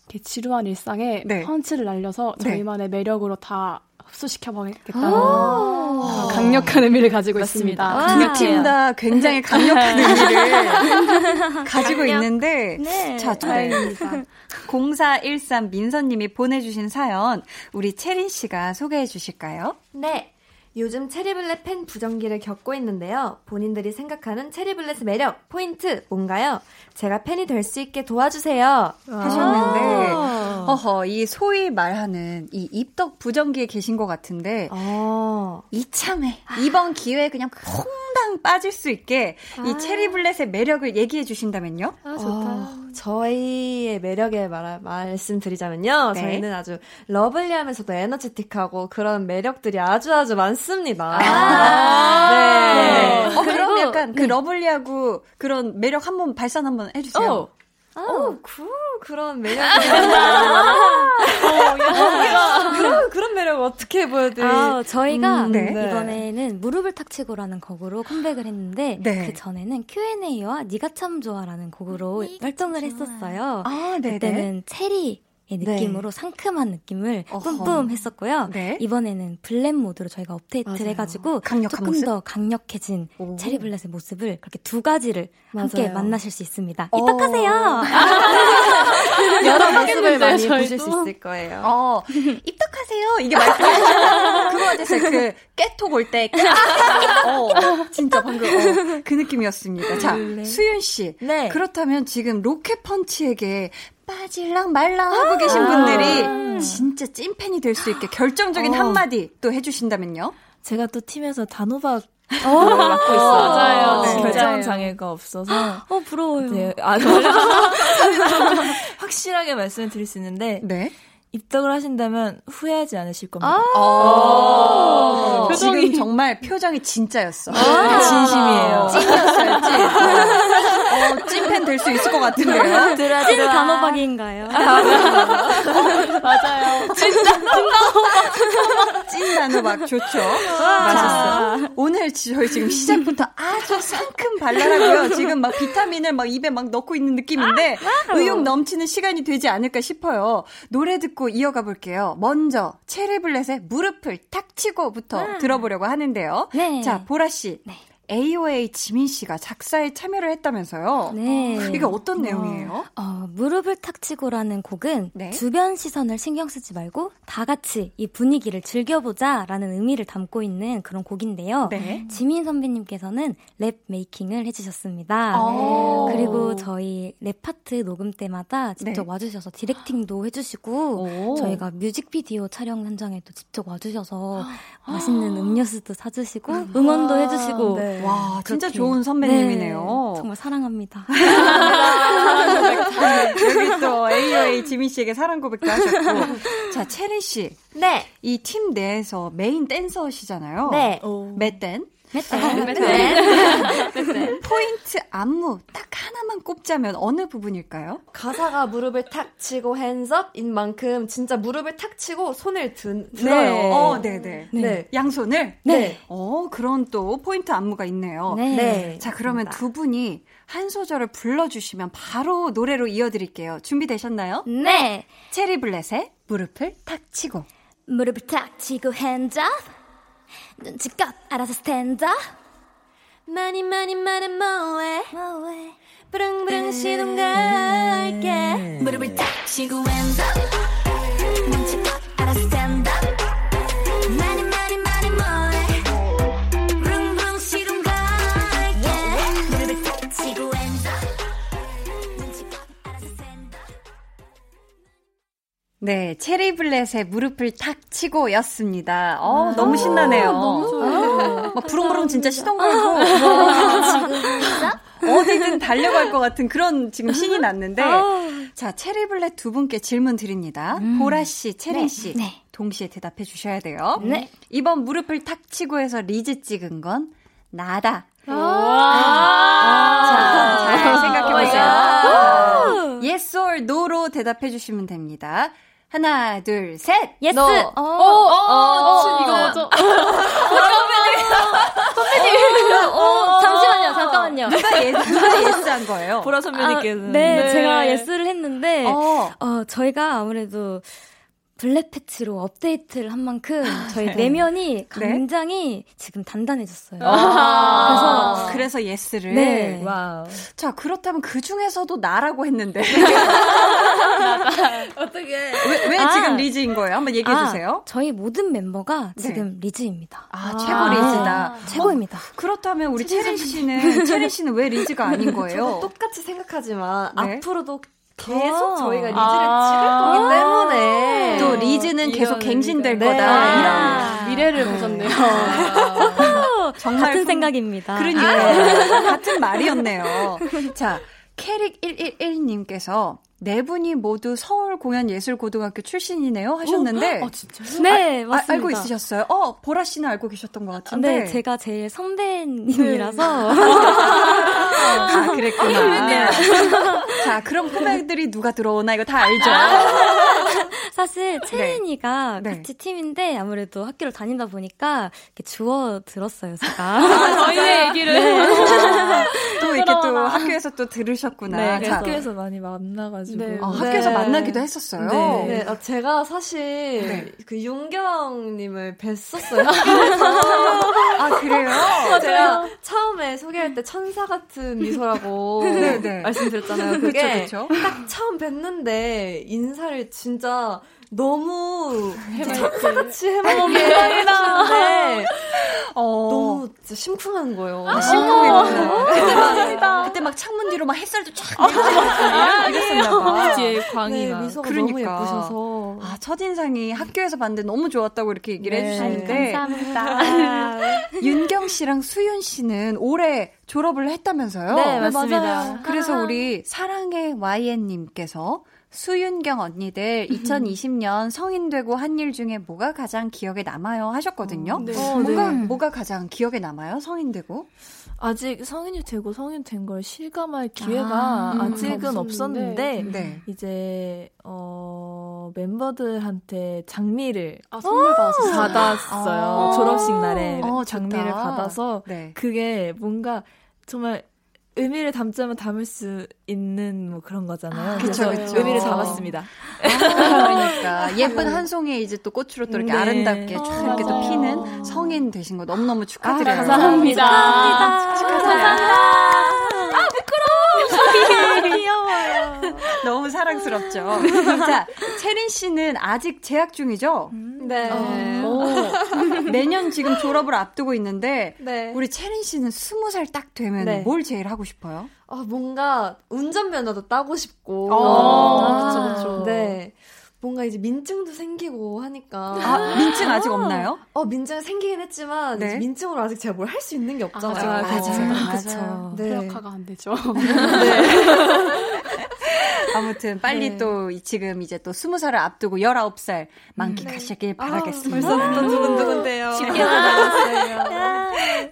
이렇게 지루한 일상에 네. 펀치를 날려서 네. 저희만의 네. 매력으로 다 흡수시켜 보겠다는 아~ 강력한 의미를 가지고 맞습니다. 있습니다. 두 팀 다 굉장히 강력한 의미를 가지고 강력. 있는데 네, 자, 다행입니다. 0413 민서님이 보내주신 사연 우리 채린 씨가 소개해 주실까요? 네. 요즘 체리블렛 팬 부정기를 겪고 있는데요. 본인들이 생각하는 체리블렛의 매력, 포인트, 뭔가요? 제가 팬이 될 수 있게 도와주세요. 하셨는데, 어허, 이 소위 말하는 이 입덕 부정기에 계신 것 같은데, 아. 이참에, 이번 기회에 그냥 퐁당 빠질 수 있게 이 아. 체리블렛의 매력을 얘기해 주신다면요? 아, 좋다. 어, 저희의 매력에 말, 말씀드리자면요. 네. 저희는 아주 lovely하면서도 energetic하고 그런 매력들이 아주 아주 많습니다. 아~ 네. 네. 어, 그럼 약간 그 네. lovely하고 그런 매력 한번 발산 한번 해주세요. 어. 오, 어, 그, 그런 매력. 어, 그런, 그런 매력 어떻게 보여드릴 아, 저희가 음, 네. 이번에는 무릎을 탁 치고라는 곡으로 컴백을 했는데, 네. 그 전에는 Q&A와 니가 참 좋아라는 곡으로 활동을 했었어요. 아, 그때는 체리. 느낌으로 네. 상큼한 느낌을 뿜뿜 했었고요. 네. 이번에는 black mode로 저희가 업데이트를 맞아요. 해가지고 조금 모습? 더 강력해진 오. 체리 블렛의 모습을 그렇게 두 가지를 맞아요. 함께 만나실 수 있습니다. 어. 입덕하세요. 여러 모습을 많이 저희도. 보실 수 있을 거예요. 어, 입덕하세요. 이게 말씀 그거 어땠어요? 그 깨톡 올 때. 어, 진짜 방금 어, 그 느낌이었습니다. 자, 네. 수윤 씨. 네. 그렇다면 지금 로켓 펀치에게 빠질랑 말랑 하고 계신 아. 분들이 진짜 찐팬이 될 수 있게 결정적인 어. 한마디 또 해주신다면요? 제가 또 팀에서 단호박 어, 맡고 있어요. 맞아요. 네. 결정 장애가 없어서. 어, 부러워요. 네, 아, 확실하게 말씀을 드릴 수 있는데. 네. 입덕을 하신다면 후회하지 않으실 겁니다. 아~ 아~ 지금 정말 표정이 진짜였어. 아~ 진심이에요. 찐이었어요, 찐. 어, 찐팬 될 수 있을 것 같은데요. 들어, 찐 단호박인가요? 아, 맞아요. 찐 단호박. 찐 단호박 좋죠. 맛있어. 오늘 저희 지금 시작부터 아주 상큼 발랄하고요. 지금 막 비타민을 막 입에 막 넣고 있는 느낌인데 의욕 넘치는 시간이 되지 않을까 싶어요. 노래 듣고 듣고 이어가 볼게요. 먼저 체리블렛의 무릎을 탁 치고부터 음. 들어보려고 하는데요. 네. 자, 보라 씨. 네. AOA 지민 씨가 작사에 참여를 했다면서요? 네. 이게 어떤 내용이에요? 어, 무릎을 탁 치고라는 곡은 네. 주변 시선을 신경 쓰지 말고 다 같이 이 분위기를 즐겨보자라는 의미를 담고 있는 그런 곡인데요. 네. 지민 선배님께서는 rap making을 해주셨습니다. 오. 그리고 저희 랩 파트 녹음 때마다 직접 네. 와주셔서 directing도 해주시고 오. 저희가 뮤직비디오 촬영 현장에도 직접 와주셔서 맛있는 음료수도 사주시고 응원도 해주시고 네. 와 진짜 좋은 선배님이네요. 네, 정말 사랑합니다. 여기 또 AOA 지민 씨에게 사랑 고백도 하셨고 자 체리 씨, 네, 이 팀 내에서 메인 댄서시잖아요. 네, 메댄. 메댄. 메댄. 포인트 안무 딱 하나만 꼽자면 어느 부분일까요? 가사가 무릎을 탁 치고 hands up인 만큼 진짜 무릎을 탁 치고 손을 든, 들어요. 네. 어, 네네. 네. 네. 양손을? 네. 어, 그런 또 포인트 안무가 있네요. 네. 네. 자, 그러면 두 분이 한 소절을 불러주시면 바로 노래로 이어드릴게요. 준비되셨나요? 네. 체리블렛의 무릎을 탁 치고. 무릎을 탁 치고 핸즈업. 눈치껏 알아서 스탠드. 많이 많이 말해 뭐해? 뭐해? 부릉부릉 시동 갈게. 무릎을 탁 치고 up 눈치껏 알아서 스탠드 네, 체리블렛의 무릎을 탁 치고 였습니다. 어, 아, 너무 신나네요. 너무 좋아요. 막 부릉부릉 진짜 시동 걸고. 어디든 달려갈 것 같은 그런 지금 신이 났는데. 자, 체리블렛 두 분께 질문 드립니다. 음. 보라씨, 체린씨. 네, 네. 동시에 대답해 주셔야 돼요. 네. 이번 무릎을 탁 치고 해서 리즈 찍은 건 나다. 자, 잘 생각해보세요. yes or no로 대답해 주시면 됩니다. 하나, 둘, 셋. Yes. No. 어, 어, 어, 어, 이거? 선배님. 어, 잠시만요, 잠깐만요. 누가 예, 누가 yes 한 거예요? 보라 선배님께는. 아, 네, 네, 제가 yes를 했는데, 어, 어 저희가 아무래도 black patch로 업데이트를 한 만큼 저희 네. 내면이 네? 굉장히 네? 지금 단단해졌어요. 아~ 그래서 그래서 yes를. 네. wow. 자 그렇다면 그 중에서도 나라고 했는데 어떻게? 왜, 왜 아~ 지금 리즈인 거예요? 한번 얘기해 아, 주세요. 저희 모든 멤버가 네. 지금 리즈입니다. 아, 최고 리즈다. 네. 최고입니다. 어, 그렇다면 우리 체린 씨는 체린 씨는 왜 리즈가 아닌 거예요? 똑같이 생각하지만 앞으로도 계속 아~ 저희가 리즈를 아~ 찍을 거기 때문에 또 리즈는 계속 갱신될 네. 거다 이런 아. 미래를 보셨네요. 정말 같은 생각입니다. 그러니까 같은 말이었네요. 자 캐릭 111님께서 네 분이 모두 서울 공연예술고등학교 출신이네요 하셨는데 어? 아, 진짜요? 네, 아, 맞습니다. 알고 있으셨어요? 어, 보라 씨는 알고 계셨던 것 같은데. 네, 제가 제일 선배님이라서. 아, 그랬구나. 네. 자, 그럼 후배들이 누가 들어오나 이거 다 알죠? 사실 채은이가 네. 같이 팀인데 아무래도 학교를 다니다 보니까 이렇게 주워 들었어요, 제가. 아, 저희의 얘기를. 네. 또 이렇게 또 학교에서 또 들으셨구나. 네, 학교에서 많이 만나가지고. 가지고 네. 아, 학교에서 네. 만나기도 했었어요. 네, 네. 아, 제가 사실 네. 그 윤경님을 뵀었어요. 아 그래요? 제가 처음에 소개할 때 천사 같은 미소라고 네, 네. 말씀드렸잖아요. 그게 그쵸, 그쵸? 딱 처음 뵀는데 인사를 진짜 너무 천사같이 해먹게 해주는데 어. 너무 진짜 심쿵한 거예요. 아, 심쿵했구나. 그때 막, 그때 막 창문 뒤로 막 햇살도 쫙 내리고 뒤에 광이 네, 미소가 그러니까. 너무 예쁘셔서 아, 첫인상이 학교에서 봤는데 너무 좋았다고 이렇게 얘기를 네, 해주시는데 감사합니다. 윤경 씨랑 수윤 씨는 올해 졸업을 했다면서요? 네, 맞습니다. 맞아요. 그래서 우리 사랑의 YN님께서 수윤경 언니들 2020년 성인 되고 한 일 중에 뭐가 가장 기억에 남아요 하셨거든요. 어, 네. 어, 뭐가 네. 뭐가 가장 기억에 남아요? 성인 되고? 아직 성인이 되고 성인 된 걸 실감할 기회가 아, 음, 직은 없었는데 네. 이제 어 멤버들한테 장미를 아, 선물 받았어요. 아~ 졸업식 날에 어, 장미를 좋다. 받아서 네. 그게 뭔가 정말 의미를 담자면 담을 수 있는 뭐 그런 거잖아요. 아, 그쵸, 그쵸. 의미를 담았습니다. 아, 그러니까 예쁜 한 송이에 이제 또 꽃으로 또 이렇게 네. 아름답게 쭉 이렇게 또 피는 성인 되신 거 너무너무 축하드려요. 아, 감사합니다. 축하합니다. 축하합니다. 아, 부끄러워. 귀여워요. 너무 사랑스럽죠. 자, 채린 씨는 아직 재학 중이죠? 음, 네. 어. 내년 지금 졸업을 앞두고 있는데 네. 우리 채린 씨는 스무 살 딱 되면 네. 뭘 제일 하고 싶어요? 아, 뭔가 운전면허도 따고 싶고. 아, 그쵸, 그쵸. 네. 뭔가 이제 민증도 생기고 하니까. 아, 민증 아직 없나요? 어, 민증 생기긴 했지만, 네? 민증으로 아직 제가 뭘 할 수 있는 게 없잖아요. 아, 맞아요. 맞아요. 맞아요. 네. 회화가 안 되죠. 네. 아무튼 빨리 네. 또 지금 이제 또 20살을 앞두고 19살 만끽하시길 음, 네. 바라겠습니다. 아, 벌써부터 두근두근데요. 10개월 남았어요.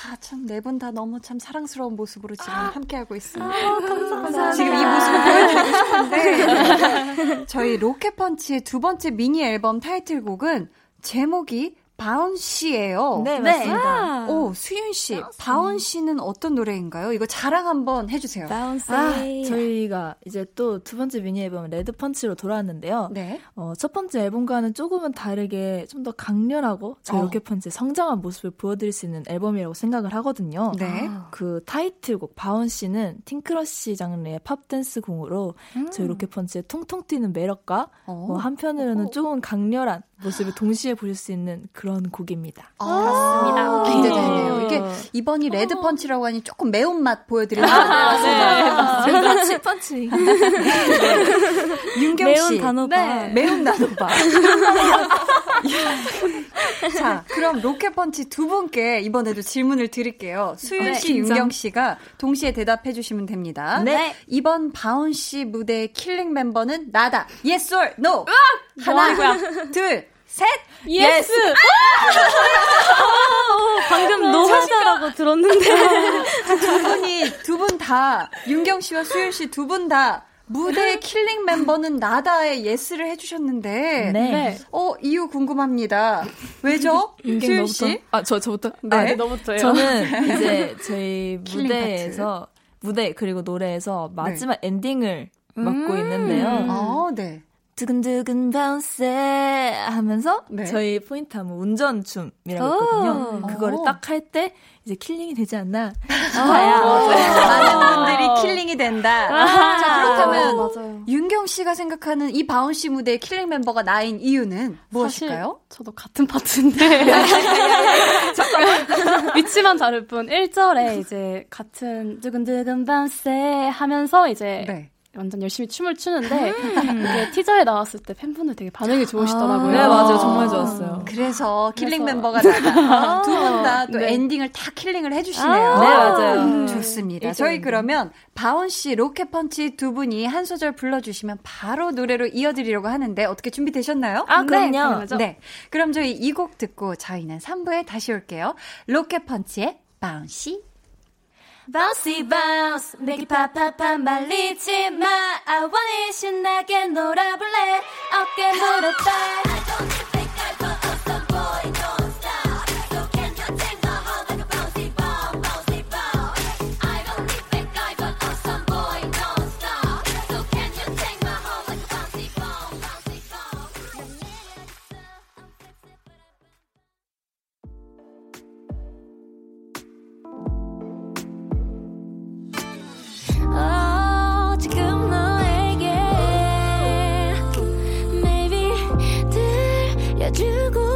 아, 참, 네 분 다 너무 참 사랑스러운 모습으로 지금 아, 함께하고 있습니다. 아, 감사합니다. 지금 이 모습을 보여드리고 싶은데, 저희 로켓펀치의 두 번째 미니 앨범 타이틀곡은 제목이 BOUNCY예요. 네, 맞습니다. 네. 오, 수윤 씨. BOUNCY는 어떤 노래인가요? 이거 자랑 한번 해 주세요. BOUNCY. 아, 저희가 이제 또 두 번째 미니 앨범 Red Punch로 돌아왔는데요. 네. 어, 첫 번째 앨범과는 조금은 다르게 좀 더 강렬하고 저희 어. 로켓 펀치 성장한 모습을 보여 드릴 수 있는 앨범이라고 생각을 하거든요. 네. 그 타이틀곡 BOUNCY는 teen crush 장르의 팝 댄스 곡으로 음. 저희 로켓 펀치의 통통 튀는 매력과 어. 어, 한편으로는 조금 강렬한 모습을 동시에 보실 수 있는 그런 곡입니다. 아, 그렇습니다. 기대되네요. 이게 이번이 Red Punch라고 하니 조금 매운 맛 보여드리는 아, 네. 네. 펀치 펀치. 윤경 씨. 매운 단어바. 네. 매운 단어바. 자, 그럼 로켓 펀치 두 분께 이번에도 질문을 드릴게요. 수윤 씨, 네, 윤경 씨가 동시에 대답해 주시면 됩니다. 네. 이번 BOUNCY 무대의 killing 멤버는 나다. Yes or no? 하나, 둘, 셋! Yes! 방금 no 하나라고 들었는데. 두 분이, 두 분 다, 윤경 씨와 수윤 씨 두 분 다, 무대 killing 멤버는 나다에 yes를 해주셨는데, 네. 어, 이유 궁금합니다. 왜죠? 수윤 씨? 아, 저, 저부터? 네. 아, 네, 너부터요. 저는 이제 저희 무대에서, 무대, 그리고 노래에서 마지막 네. 엔딩을 맡고 음~ 있는데요. 아, 네. 두근두근 bounce 하면서 네. 저희 포인트 하면 운전 춤이라고 있거든요. 그거를 딱 할 때 이제 killing이 되지 않나 싶어요. 많은 분들이 killing이 된다. 아, 자 그렇다면 맞아요. 윤경 씨가 생각하는 이 BOUNCY 무대의 killing 멤버가 나인 이유는 무엇일까요? 저도 같은 파트인데 위치만 다를 뿐 1절에 이제 같은 두근두근 bounce 하면서 이제 네. 완전 열심히 춤을 추는데 이게 티저에 나왔을 때 팬분들 되게 반응이 좋으시더라고요. 아, 네 맞아요 정말 좋았어요. 그래서 killing 그래서. 멤버가 나다. 두분 다또 네. 엔딩을 다 killing을 해주시네요. 아, 네 맞아요. 음, 좋습니다. 저희 그러면 BOUNCY 로켓펀치 두 분이 한 소절 불러주시면 바로 노래로 이어드리려고 하는데 어떻게 준비되셨나요? 아 그럼요. 네, 네. 그럼 저희 이 곡 듣고 저희는 3부에 다시 올게요. 로켓펀치의 바운 씨. Bouncy bounce. 내게 팍팍팍 말리지 마. I want it 신나게 놀아볼래. 어깨 무릎 발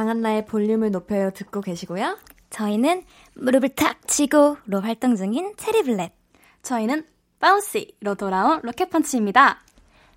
강한나의 볼륨을 높여요 듣고 계시고요. 저희는 무릎을 탁 치고로 활동 중인 체리블렛. 저희는 BOUNCY로 돌아온 로켓펀치입니다.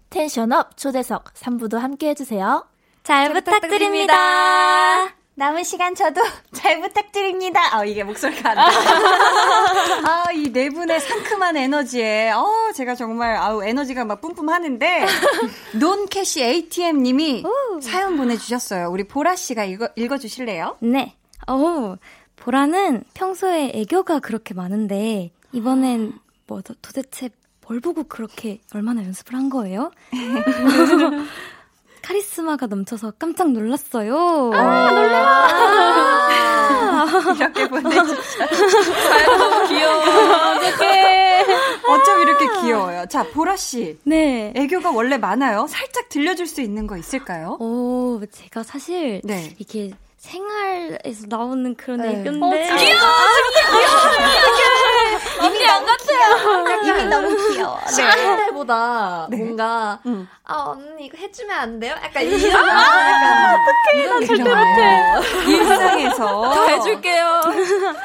tension up 초대석 3부도 함께 해주세요. 잘, 잘 부탁드립니다. 부탁드립니다. 남은 시간 저도 잘 부탁드립니다. 아, 이게 목소리가 안 나. 아, 이 네 분의 상큼한 에너지에, 어, 제가 정말, 아우, 에너지가 막 뿜뿜 하는데, 논캐시 ATM님이 사연 보내주셨어요. 우리 보라씨가 읽어, 읽어주실래요? 네. 어 보라는 평소에 애교가 그렇게 많은데, 이번엔 뭐 도, 도대체 뭘 보고 그렇게 얼마나 연습을 한 거예요? 카리스마가 넘쳐서 깜짝 놀랐어요. 아, 놀라! 아~ 이렇게 보내주셨어요. 너무 귀여워. 어떡해. 어쩜 이렇게 귀여워요. 자, 보라씨. 네. 애교가 원래 많아요? 살짝 들려줄 수 있는 거 있을까요? 오, 제가 사실. 네. 이렇게 생활에서 나오는 그런 네. 애교인데. 어, 귀여워! 귀여워! 이미 안 같아요. 이미 너무 귀여워. 네. 때보다 네. 뭔가, 음. 아, 언니 이거 해주면 안 돼요? 약간 이런. 아, 어떡해. 나 절대 못해. 일상에서. 다 해줄게요.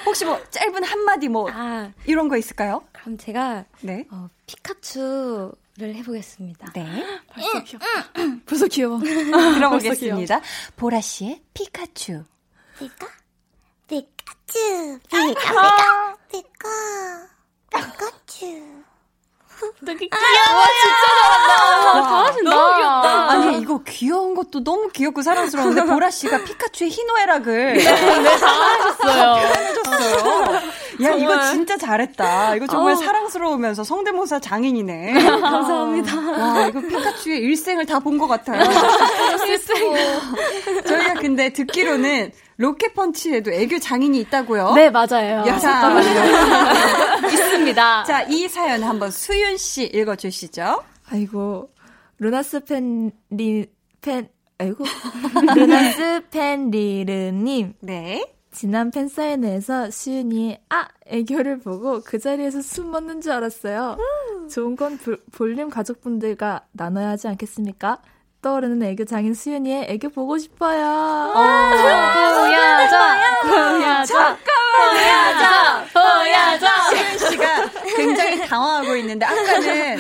혹시 뭐 짧은 한마디 뭐, 아, 이런 거 있을까요? 그럼 제가, 네. 어, 피카츄, 를 해보겠습니다. 네. 벌써 귀엽다. 벌써 귀여워. 들어보겠습니다. 보라 씨의 피카츄. 피카? 피카츄. 피카, 피카, 피카. 피카츄. 되게 귀여워. 진짜 잘한다. 잘하신다. 너무 귀엽다. 아니, 이거 귀여운 것도 너무 귀엽고 사랑스러운데, 보라 씨가 피카츄의 희노애락을. 네, 네 잘하셨어요. 해줬어요. 야, 정말. 이거 진짜 잘했다. 이거 정말 어. 사랑스러우면서 성대모사 장인이네. 감사합니다. 와, 이거 피카츄의 일생을 다 본 것 같아요. 일생. 저희가 근데 듣기로는 로켓펀치에도 애교 장인이 있다고요? 네, 맞아요. 야, 있습니다. 자, 이 사연 한번 수윤 씨 읽어 주시죠. 아이고, 루나스 팬리, 팬, 아이고. 루나스 팬리르 님. 네. 지난 팬사인회에서 수윤이의 아! 애교를 보고 그 자리에서 숨 멎는 줄 알았어요. 좋은 건 볼, 볼륨 가족분들과 나눠야 하지 않겠습니까? 떠오르는 애교 장인 수윤이의 애교 보고 싶어요. 보야자, 보야자, 보야자, 보야자. 수윤 씨가 굉장히 당황하고 있는데 아까는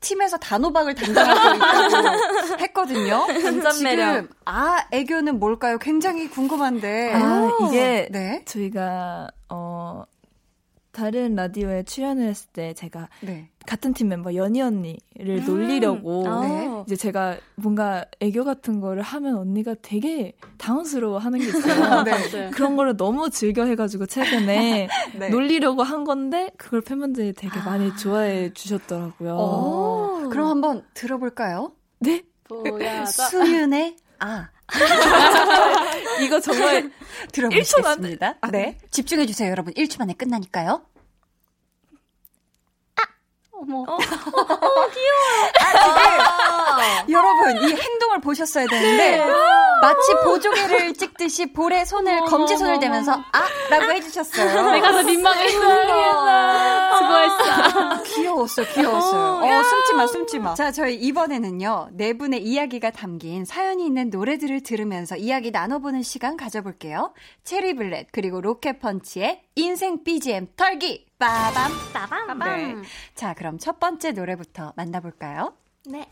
팀에서 단호박을 담당하고 있다고 했거든요. 단전 매력. 아 애교는 뭘까요? 굉장히 궁금한데. 아, 이게 네? 저희가 어 다른 라디오에 출연을 했을 때 제가 네. 같은 팀 멤버 연희 언니를 음. 놀리려고 음. 이제 제가 뭔가 애교 같은 거를 하면 언니가 되게 당황스러워 하는 게 있어요. 네. 그런 거를 너무 즐겨 해가지고 최근에 네. 놀리려고 한 건데 그걸 팬분들이 되게 많이 아. 좋아해 주셨더라고요. 오. 그럼 한번 들어볼까요? 네. 수윤의 아. 이거 정말 들어보시겠습니다. 아, 네. 집중해 주세요, 여러분. 1초 만에 끝나니까요. 어머. 어, 어 귀여워. 아, 지금 여러분 이 행동을 보셨어야 되는데 네. 마치 보조개를 찍듯이 볼에 손을 검지 손을 대면서 아라고 해주셨어요. 내가 더 민망했어. 수고했어. 귀여웠어, 귀여웠어요. 어, 숨지 마, 숨지 마. 자, 저희 이번에는요 네 분의 이야기가 담긴 사연이 있는 노래들을 들으면서 이야기 나눠보는 시간 가져볼게요. 체리블렛 그리고 로켓펀치의 인생 BGM 털기. 빠밤. 빠밤. 네. 자, 그럼 첫 번째 노래부터 만나볼까요? 네.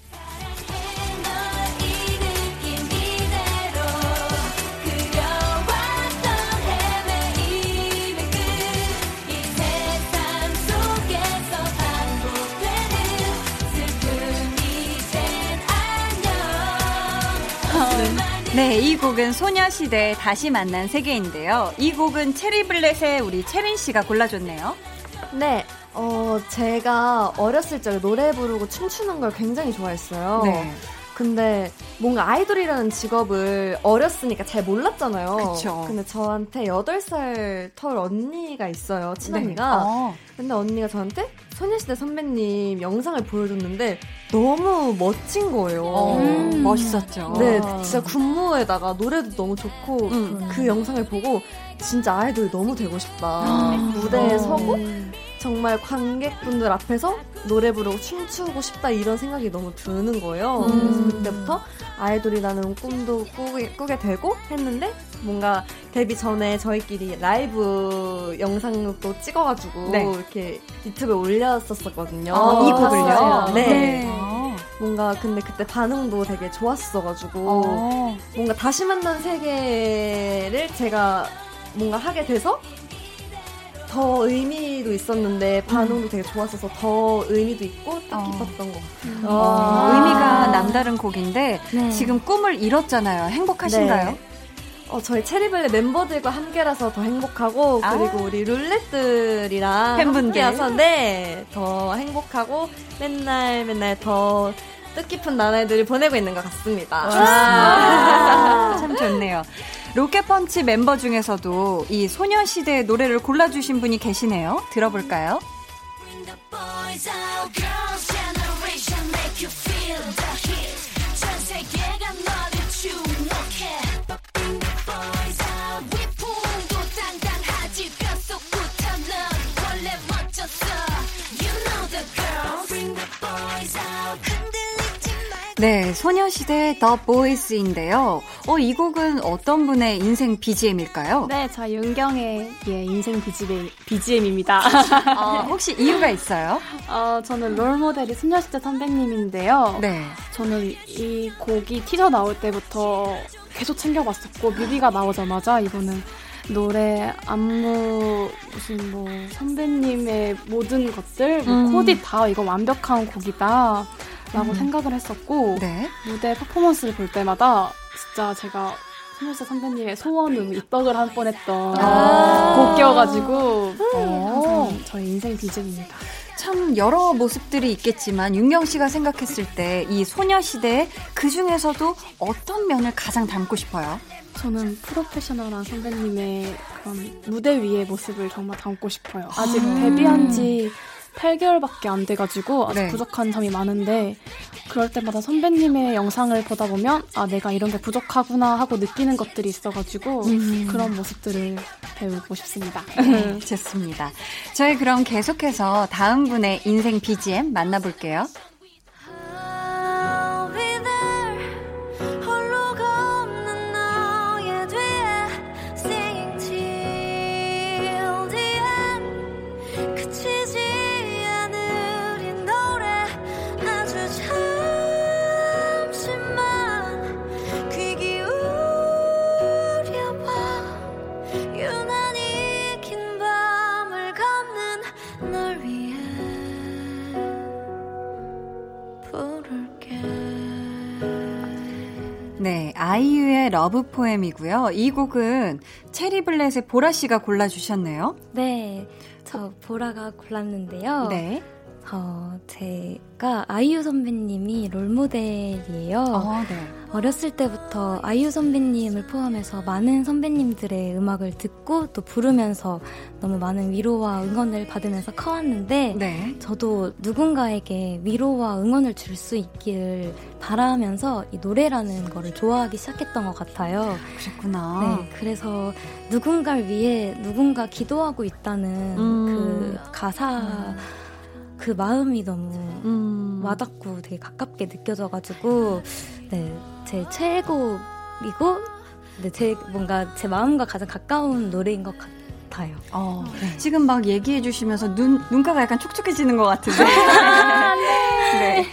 네, 이 곡은 소녀시대 다시 만난 세계인데요. 이 곡은 체리블렛의 우리 체린 씨가 골라줬네요. 네, 어, 제가 어렸을 적에 노래 부르고 춤추는 걸 굉장히 좋아했어요. 네. 근데 뭔가 아이돌이라는 직업을 어렸으니까 잘 몰랐잖아요. 그쵸. 근데 저한테 8살 털 언니가 있어요. 친언니가. 네. 어. 근데 언니가 저한테 소녀시대 선배님 영상을 보여줬는데 너무 멋진 거예요. 어, 음. 멋있었죠. 네, 진짜 군무에다가 노래도 너무 좋고 음. 그 영상을 보고 진짜 아이돌이 너무 되고 싶다. 음. 무대에 어. 서고 정말 관객분들 앞에서 노래 부르고 춤추고 싶다 이런 생각이 너무 드는 거예요. 음. 그래서 그때부터 아이돌이라는 꿈도 꾸게, 꾸게 되고 했는데 뭔가 데뷔 전에 저희끼리 라이브 영상도 찍어가지고 네. 이렇게 유튜브에 올렸었거든요. 아, 이 곡을요? 네. 네. 뭔가 근데 그때 반응도 되게 좋았어가지고 어. 뭔가 다시 만난 세계를 를 제가 뭔가 하게 돼서 더 의미도 있었는데 반응도 되게 좋았어서 더 의미도 있고 뜻깊었던 어. 것 같아요. 어, 의미가 남다른 곡인데 네. 지금 꿈을 이뤘잖아요. 행복하신가요? 네. 어, 저희 체리블레 멤버들과 함께라서 더 행복하고 아. 그리고 우리 룰렛들이랑 함께라서 네, 더 행복하고 맨날 맨날 더 뜻깊은 나날들을 보내고 있는 것 같습니다. 참 좋네요. 로켓펀치 멤버 중에서도 이 소녀시대의 노래를 골라주신 분이 계시네요. 들어볼까요? 네, 소녀시대 더 보이스인데요. 어, 이 곡은 어떤 분의 인생 BGM일까요? 네, 저 윤경의 예, 인생 BGM, BGM입니다. 어, 혹시 이유가 있어요? 어, 저는 롤모델이 소녀시대 선배님인데요. 네. 저는 이 곡이 티저 나올 때부터 계속 챙겨봤었고, 뮤비가 나오자마자 이거는 노래, 안무, 무슨 뭐, 선배님의 모든 것들, 뭐 음. 코디 다 이거 완벽한 곡이다. 라고 음. 생각을 했었고 네. 무대 퍼포먼스를 볼 때마다 진짜 제가 소녀시 선배님의 소원으로 입덕을 한 뻔했던 아~ 곡이어가지고 어, 저희 인생 BGM입니다. 참 여러 모습들이 있겠지만 윤경 씨가 생각했을 때 이 소녀시대 그 중에서도 어떤 면을 가장 담고 싶어요? 저는 프로페셔널한 선배님의 그런 무대 위의 모습을 정말 담고 싶어요. 아직 아~ 데뷔한 지 8개월밖에 안 돼가지고 아직 네. 부족한 점이 많은데 그럴 때마다 선배님의 영상을 보다 보면 아 내가 이런 게 부족하구나 하고 느끼는 것들이 있어가지고 음. 그런 모습들을 배우고 싶습니다. 네, 좋습니다. 저희 그럼 계속해서 다음 분의 인생 BGM 만나볼게요. 아이유의 Love poem이고요. 이 곡은 체리 블렛의 보라 씨가 골라 주셨네요. 네, 저 보라가 골랐는데요. 네. 어, 제가 아이유 선배님이 롤모델이에요. 어, 네. 어렸을 때부터 아이유 선배님을 포함해서 많은 선배님들의 음악을 듣고 또 부르면서 너무 많은 위로와 응원을 받으면서 커왔는데 네. 저도 누군가에게 위로와 응원을 줄 수 있기를 바라면서 이 노래라는 거를 좋아하기 시작했던 것 같아요. 그랬구나. 네, 그래서 누군가를 위해 누군가 기도하고 있다는 음. 그 가사 음. 그 마음이 너무 음. 와닿고 되게 가깝게 느껴져가지고 네, 제 최애곡이고 네, 제 뭔가 제 마음과 가장 가까운 노래인 것 같아요. 어, 네. 지금 막 얘기해 주시면서 눈 눈가가 약간 촉촉해지는 것 같은데. 아, 네. 네.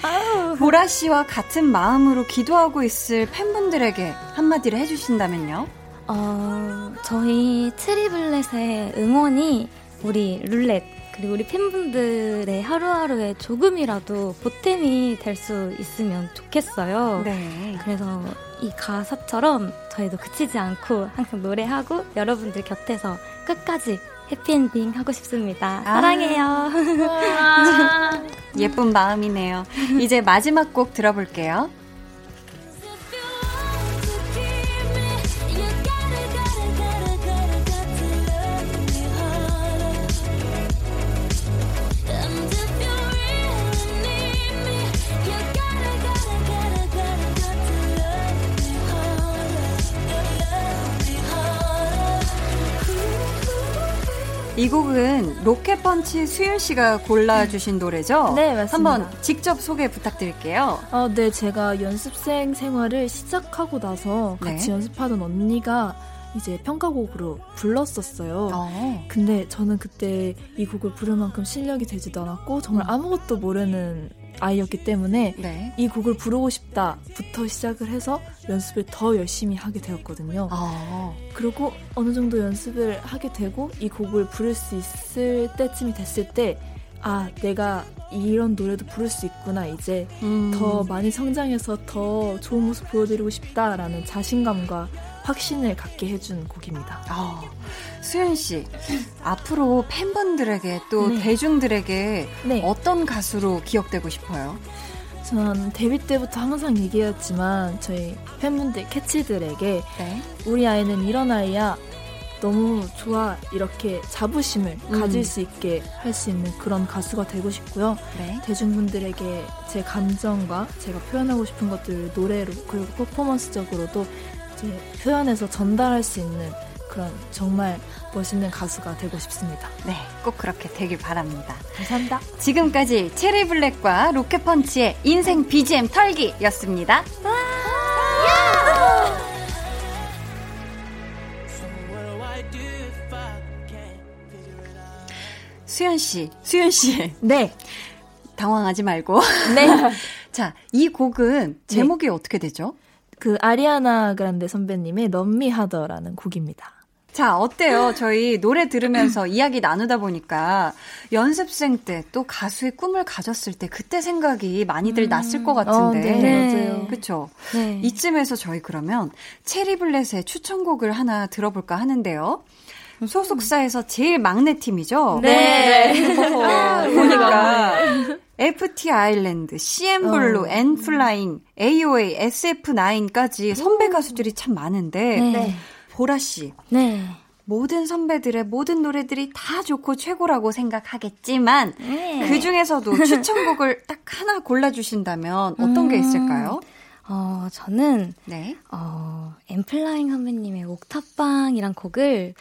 보라 씨와 같은 마음으로 기도하고 있을 팬분들에게 한마디를 해주신다면요? 어, 저희 트리블렛의 응원이 우리 룰렛 그리고 우리 팬분들의 하루하루에 조금이라도 보탬이 될 수 있으면 좋겠어요. 네. 그래서 이 가사처럼 저희도 그치지 않고 항상 노래하고 여러분들 곁에서 끝까지 해피엔딩 하고 싶습니다. 아. 사랑해요. 예쁜 마음이네요. 이제 마지막 곡 들어볼게요. 이 곡은 로켓펀치 수윤 씨가 골라주신 노래죠? 네, 맞습니다. 한번 직접 소개 부탁드릴게요. 어, 네, 제가 연습생 생활을 시작하고 나서 같이 네. 연습하던 언니가 이제 평가곡으로 불렀었어요. 어. 근데 저는 그때 이 곡을 부를 만큼 실력이 되지도 않았고 정말 음. 아무것도 모르는 아이였기 때문에 네. 이 곡을 부르고 싶다부터 시작을 해서 연습을 더 열심히 하게 되었거든요. 아. 그리고 어느 정도 연습을 하게 되고 이 곡을 부를 수 있을 때쯤이 됐을 때 아, 내가 이런 노래도 부를 수 있구나. 이제 음. 더 많이 성장해서 더 좋은 모습 보여드리고 싶다라는 자신감과 확신을 갖게 해준 곡입니다. 어, 수현 씨, 앞으로 팬분들에게 또 네. 대중들에게 네. 어떤 가수로 기억되고 싶어요? 저는 데뷔 때부터 항상 얘기했지만 저희 팬분들 캐치들에게 네. 우리 아이는 이런 아이야 너무 좋아 이렇게 자부심을 음. 가질 수 있게 할 수 있는 그런 가수가 되고 싶고요. 네. 대중분들에게 제 감정과 제가 표현하고 싶은 것들을 노래로 그리고 퍼포먼스적으로도 이제 표현해서 전달할 수 있는 그런 정말 멋있는 가수가 되고 싶습니다. 네, 꼭 그렇게 되길 바랍니다. 감사합니다. 지금까지 체리블랙과 로켓펀치의 인생 BGM 털기였습니다. 수현 씨, 수현 씨. 네. 당황하지 말고. 네. 자, 이 곡은 제목이 네. 어떻게 되죠? 그 아리아나 그란데 선배님의 넌미하더라는 곡입니다. 자, 어때요? 저희 노래 들으면서 이야기 나누다 보니까 연습생 때 또 가수의 꿈을 가졌을 때 그때 생각이 많이들 음. 났을 것 같은데. 어, 네, 네. 맞아요. 그쵸? 네. 이쯤에서 저희 그러면 체리블렛의 추천곡을 하나 들어볼까 하는데요. 소속사에서 제일 막내 팀이죠? 네. 네. 보니까 FT 아일랜드, CNBLUE, 어. N.Flying, AOA, SF9까지 선배 가수들이 참 많은데 네. 보라 씨. 네. 모든 선배들의 모든 노래들이 다 좋고 최고라고 생각하겠지만 네. 그 중에서도 추천곡을 딱 하나 골라주신다면 어떤 음, 게 있을까요? 어 저는 네. 어 N.Flying 선배님의 옥탑방이란 곡을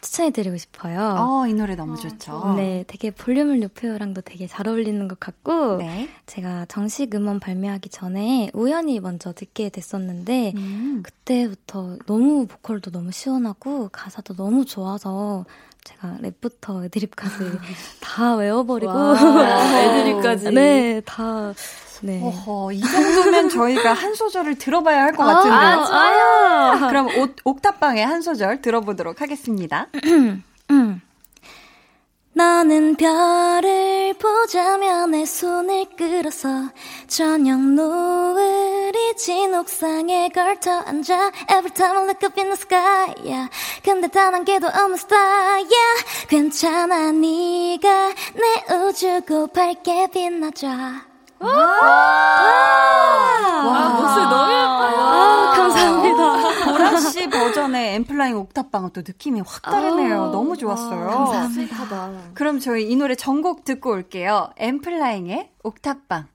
추천해드리고 싶어요. 어, 이 노래 너무 좋죠. 어, 네, 되게 볼륨을 높여요랑도 되게 잘 어울리는 것 같고, 네. 제가 정식 음원 발매하기 전에 우연히 먼저 듣게 됐었는데, 음. 그때부터 너무 보컬도 너무 시원하고, 가사도 너무 좋아서, 제가 랩부터 애드립까지 다 외워버리고, 애드립까지. 네, 다 네. 어허, 이 정도면 저희가 한 소절을 들어봐야 할 것 같은데요. 아, 맞아요. 그럼 옥, 옥탑방의 한 소절 들어보도록 하겠습니다. 너는 별을 보자며 내 손을 끌어서 저녁 노을이 진 옥상에 걸터 앉아 Every time I look up in the sky yeah. 근데 단 한 개도 없는 star yeah. 괜찮아 네가 내 우주고 밝게 빛나줘 와, 와, 목소리 너무 예뻐요. 아, 감사합니다. 보라 씨 버전의 엠플라잉 옥탑방은 또 느낌이 확 다르네요. 아, 너무 좋았어요. 와, 감사합니다. 그럼 저희 이 노래 전곡 듣고 올게요. 엠플라잉의 옥탑방.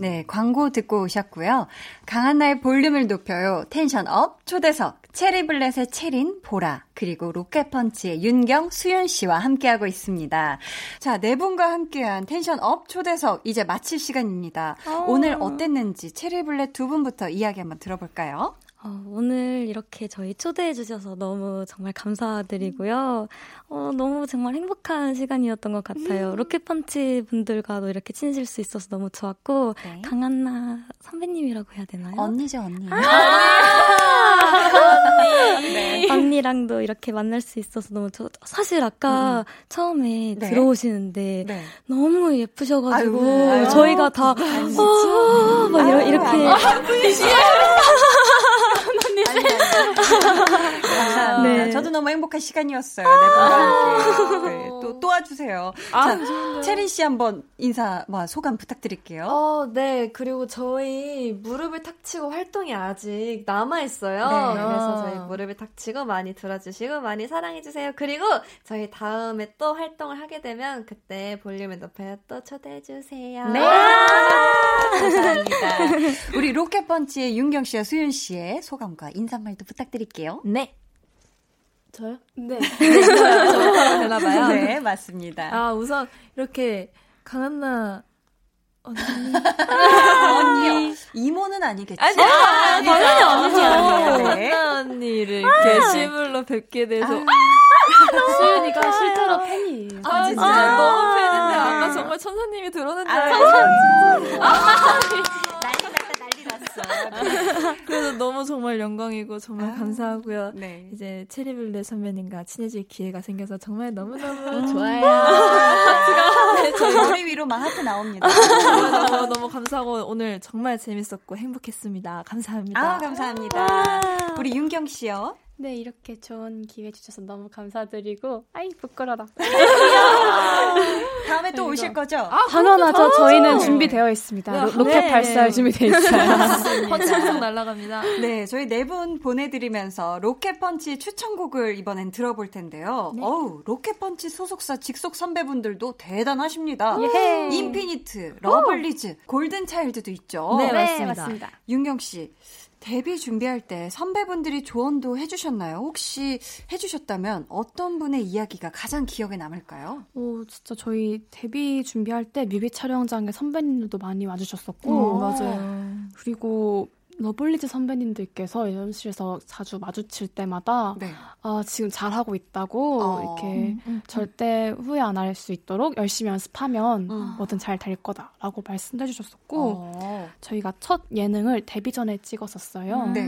네, 광고 듣고 오셨고요. 강한나의 볼륨을 높여요. tension up 초대석 체리블렛의 체린, 보라, 그리고 로켓펀치의 윤경, 수윤 씨와 함께하고 있습니다. 자, 네 분과 함께한 tension up 초대석 이제 마칠 시간입니다. 오. 어. 오늘 어땠는지 체리블렛 두 분부터 이야기 한번 들어볼까요? 어, 오늘 이렇게 저희 초대해 주셔서 너무 정말 감사드리고요. 어, 너무 정말 행복한 시간이었던 것 같아요. 음. 로켓펀치 분들과도 이렇게 친해질 수 있어서 너무 좋았고 네. 강한나 선배님이라고 해야 되나요? 언니죠 언니. 아~ 언니. 네. 언니랑도 이렇게 만날 수 있어서 너무 좋. 사실 아까 음. 처음에 네. 들어오시는데 네. 너무 예쁘셔가지고 아유. 저희가 다 아, 막 이렇게. 아, 감사합니다. 네. 저도 너무 행복한 시간이었어요. 네. 네, 또, 또 와주세요. 아, 자, 체린 씨 한번 인사, 뭐, 소감 부탁드릴게요. 어, 네. 그리고 저희 무릎을 탁 치고 활동이 아직 남아있어요. 네. 그래서 저희 무릎을 탁 치고 많이 들어주시고 많이 사랑해주세요. 그리고 저희 다음에 또 활동을 하게 되면 그때 볼륨을 높여요. 또 초대해주세요. 네. 감사합니다. 우리 로켓펀치의 윤경 씨와 수윤 씨의 소감과 인사말도 부탁드릴게요. 네. 저요? 네. 네, 저요. 되나봐요. 네, 맞습니다. 아, 우선 이렇게 강한나 언니. 언니. 이모는 아니겠지? 아니, 아, 아, 당연히 아니죠. 언나 언니를 게시물로 뵙게 돼서. 아, 수윤이가 실제로 팬이에요. 아, 진짜 아, 너무 팬인데 아까 정말 천사님이 들어오는 줄 알았어. 아, 그래서 너무 정말 영광이고 정말 아, 감사하고요. 네. 이제 체리블레 선배님과 친해질 기회가 생겨서 정말 너무너무 음. 좋아요. 네, 저 머리 위로만 하트 나옵니다. 너무, 너무 감사하고 오늘 정말 재밌었고 행복했습니다. 감사합니다. 아, 감사합니다. 우리 윤경 씨요. 네, 이렇게 좋은 기회 주셔서 너무 감사드리고, 아이, 부끄러라. 다음에 또 오실 거죠? 아, 당연하죠. 저희는 준비되어 있습니다. 네. 로, 켓 발사할 준비되어 있어요. 펀치 항상 날아갑니다. 네, 저희 네 분 보내드리면서 로켓 펀치 추천곡을 이번엔 들어볼 텐데요. 네. 어우, 로켓 펀치 소속사 직속 선배분들도 대단하십니다. 예. 인피니트, 러블리즈, 골든 차일드도 있죠. 네, 맞습니다. 네, 맞습니다. 윤경 씨, 데뷔 준비할 때 선배분들이 조언도 해주셨나요? 혹시 해주셨다면 어떤 분의 이야기가 가장 기억에 남을까요? 오, 진짜 저희 데뷔 준비할 때 뮤비 촬영장에 선배님들도 많이 와주셨었고. 오, 맞아요. 그리고 러블리즈 선배님들께서 연습실에서 자주 마주칠 때마다 네. 아 지금 잘하고 있다고 어. 이렇게 음, 음, 음. 절대 후회 안 할 수 있도록 열심히 연습하면 음. 뭐든 잘 될 거다라고 말씀해 주셨었고 어. 저희가 첫 예능을 데뷔 전에 찍었었어요. 네.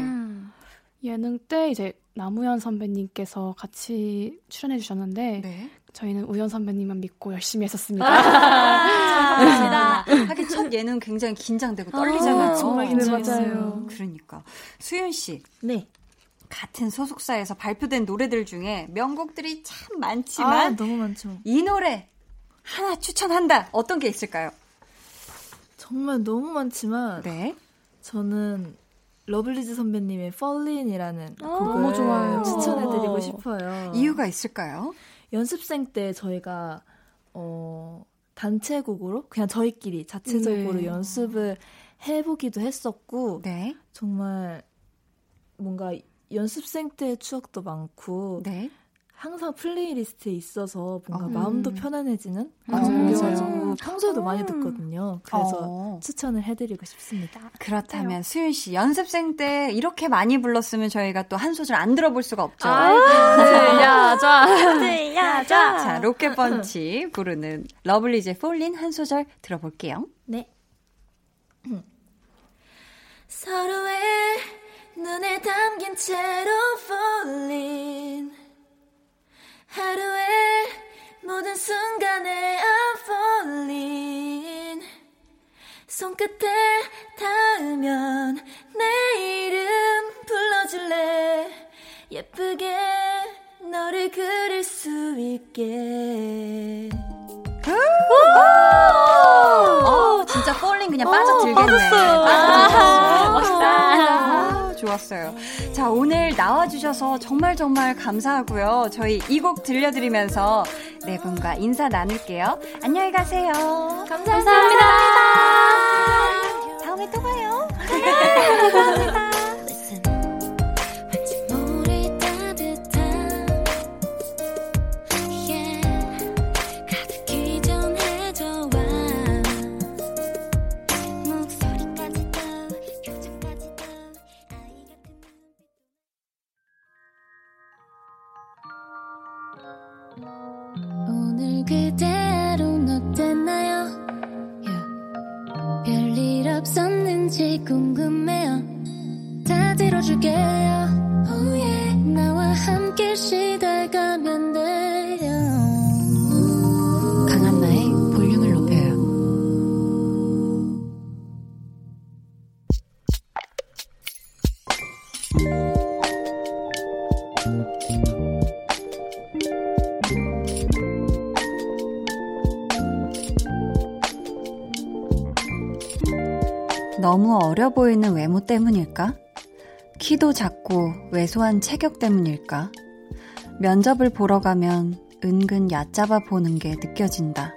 예능 때 이제 나무현 선배님께서 같이 출연해 주셨는데 네. 저희는 우연 선배님만 믿고 열심히 했었습니다. 감사합니다. 하긴 첫 예능 굉장히 긴장되고 떨리잖아요. 아, 정말 긴장했어요. 그러니까 수윤 씨. 네. 같은 소속사에서 발표된 노래들 중에 명곡들이 참 많지만 아, 너무 많죠. 이 노래 하나 추천한다. 어떤 게 있을까요? 정말 너무 많지만 네. 저는 러블리즈 선배님의 Fallin'이라는 아, 곡을 좋아요. 추천해드리고 싶어요. 이유가 있을까요? 연습생 때 저희가 어 단체곡으로 그냥 저희끼리 자체적으로 네. 연습을 해보기도 했었고 네. 정말 뭔가 연습생 때 추억도 많고 네. 항상 플레이리스트에 있어서 뭔가 어. 마음도 편안해지는 곡이어가지고 평소에도 음. 많이 듣거든요. 그래서 어. 추천을 해드리고 싶습니다. 그렇다면 수윤 씨 연습생 때 이렇게 많이 불렀으면 저희가 또 한 소절 안 들어볼 수가 없죠. 들려줘, 들려줘. 자, 로켓펀치 부르는 러블리즈의 Fallin' 한 소절 들어볼게요. 네. 서로의 눈에 담긴 채로 falling 하루의 모든 순간에 I'm falling 손끝에 닿으면 내 이름 불러줄래 예쁘게 너를 그릴 수 있게 어, 진짜 폴링 그냥 빠져들겠네. 빠졌어요. 빠져들겠어. 좋았어요. 자, 오늘 나와주셔서 정말 정말 감사하고요. 저희 이 곡 들려드리면서 네 분과 인사 나눌게요. 안녕히 가세요. 감사합니다. 감사합니다. 다음에 또 봐요. 네, 감사합니다. 어려 보이는 외모 때문일까? 키도 작고 왜소한 체격 때문일까? 면접을 보러 가면 은근 얕잡아 보는 게 느껴진다.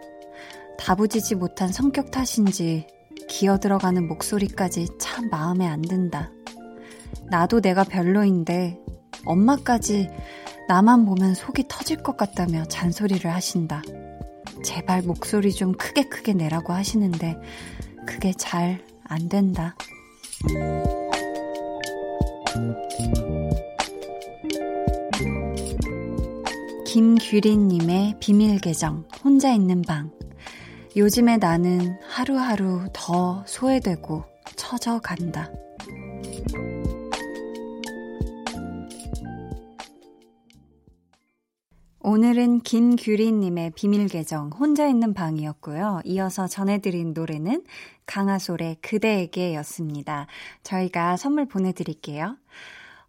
다부지지 못한 성격 탓인지 기어 들어가는 목소리까지 참 마음에 안 든다. 나도 내가 별로인데 엄마까지 나만 보면 속이 터질 것 같다며 잔소리를 하신다. 제발 목소리 좀 크게 크게 내라고 하시는데 그게 잘 안 된다. 김규린님의 비밀 계정, 혼자 있는 방. 요즘에 나는 하루하루 더 소외되고 처져 간다. 오늘은 김규리님의 비밀 계정 혼자 있는 방이었고요. 이어서 전해드린 노래는 강하솔의 그대에게 였습니다. 저희가 선물 보내드릴게요.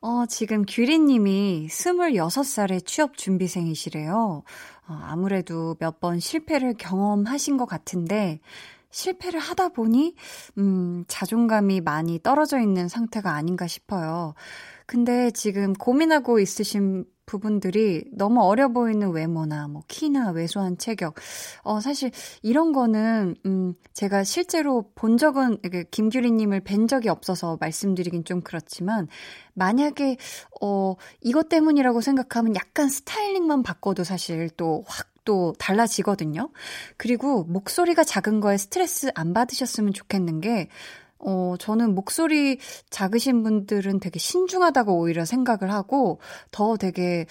어, 지금 규리님이 26살의 취업 준비생이시래요. 어, 아무래도 몇 번 실패를 경험하신 것 같은데, 실패를 하다 보니, 음, 자존감이 많이 떨어져 있는 상태가 아닌가 싶어요. 근데 지금 고민하고 있으신 부분들이 너무 어려 보이는 외모나 뭐 키나 왜소한 체격. 어 사실 이런 거는 음 제가 실제로 본 적은 김규리 님을 뵌 적이 없어서 말씀드리긴 좀 그렇지만 만약에 어 이것 때문이라고 생각하면 약간 스타일링만 바꿔도 사실 또 확 또 달라지거든요. 그리고 목소리가 작은 거에 스트레스 안 받으셨으면 좋겠는 게 어, 저는 목소리 작으신 분들은 되게 신중하다고 오히려 생각을 하고 더 되게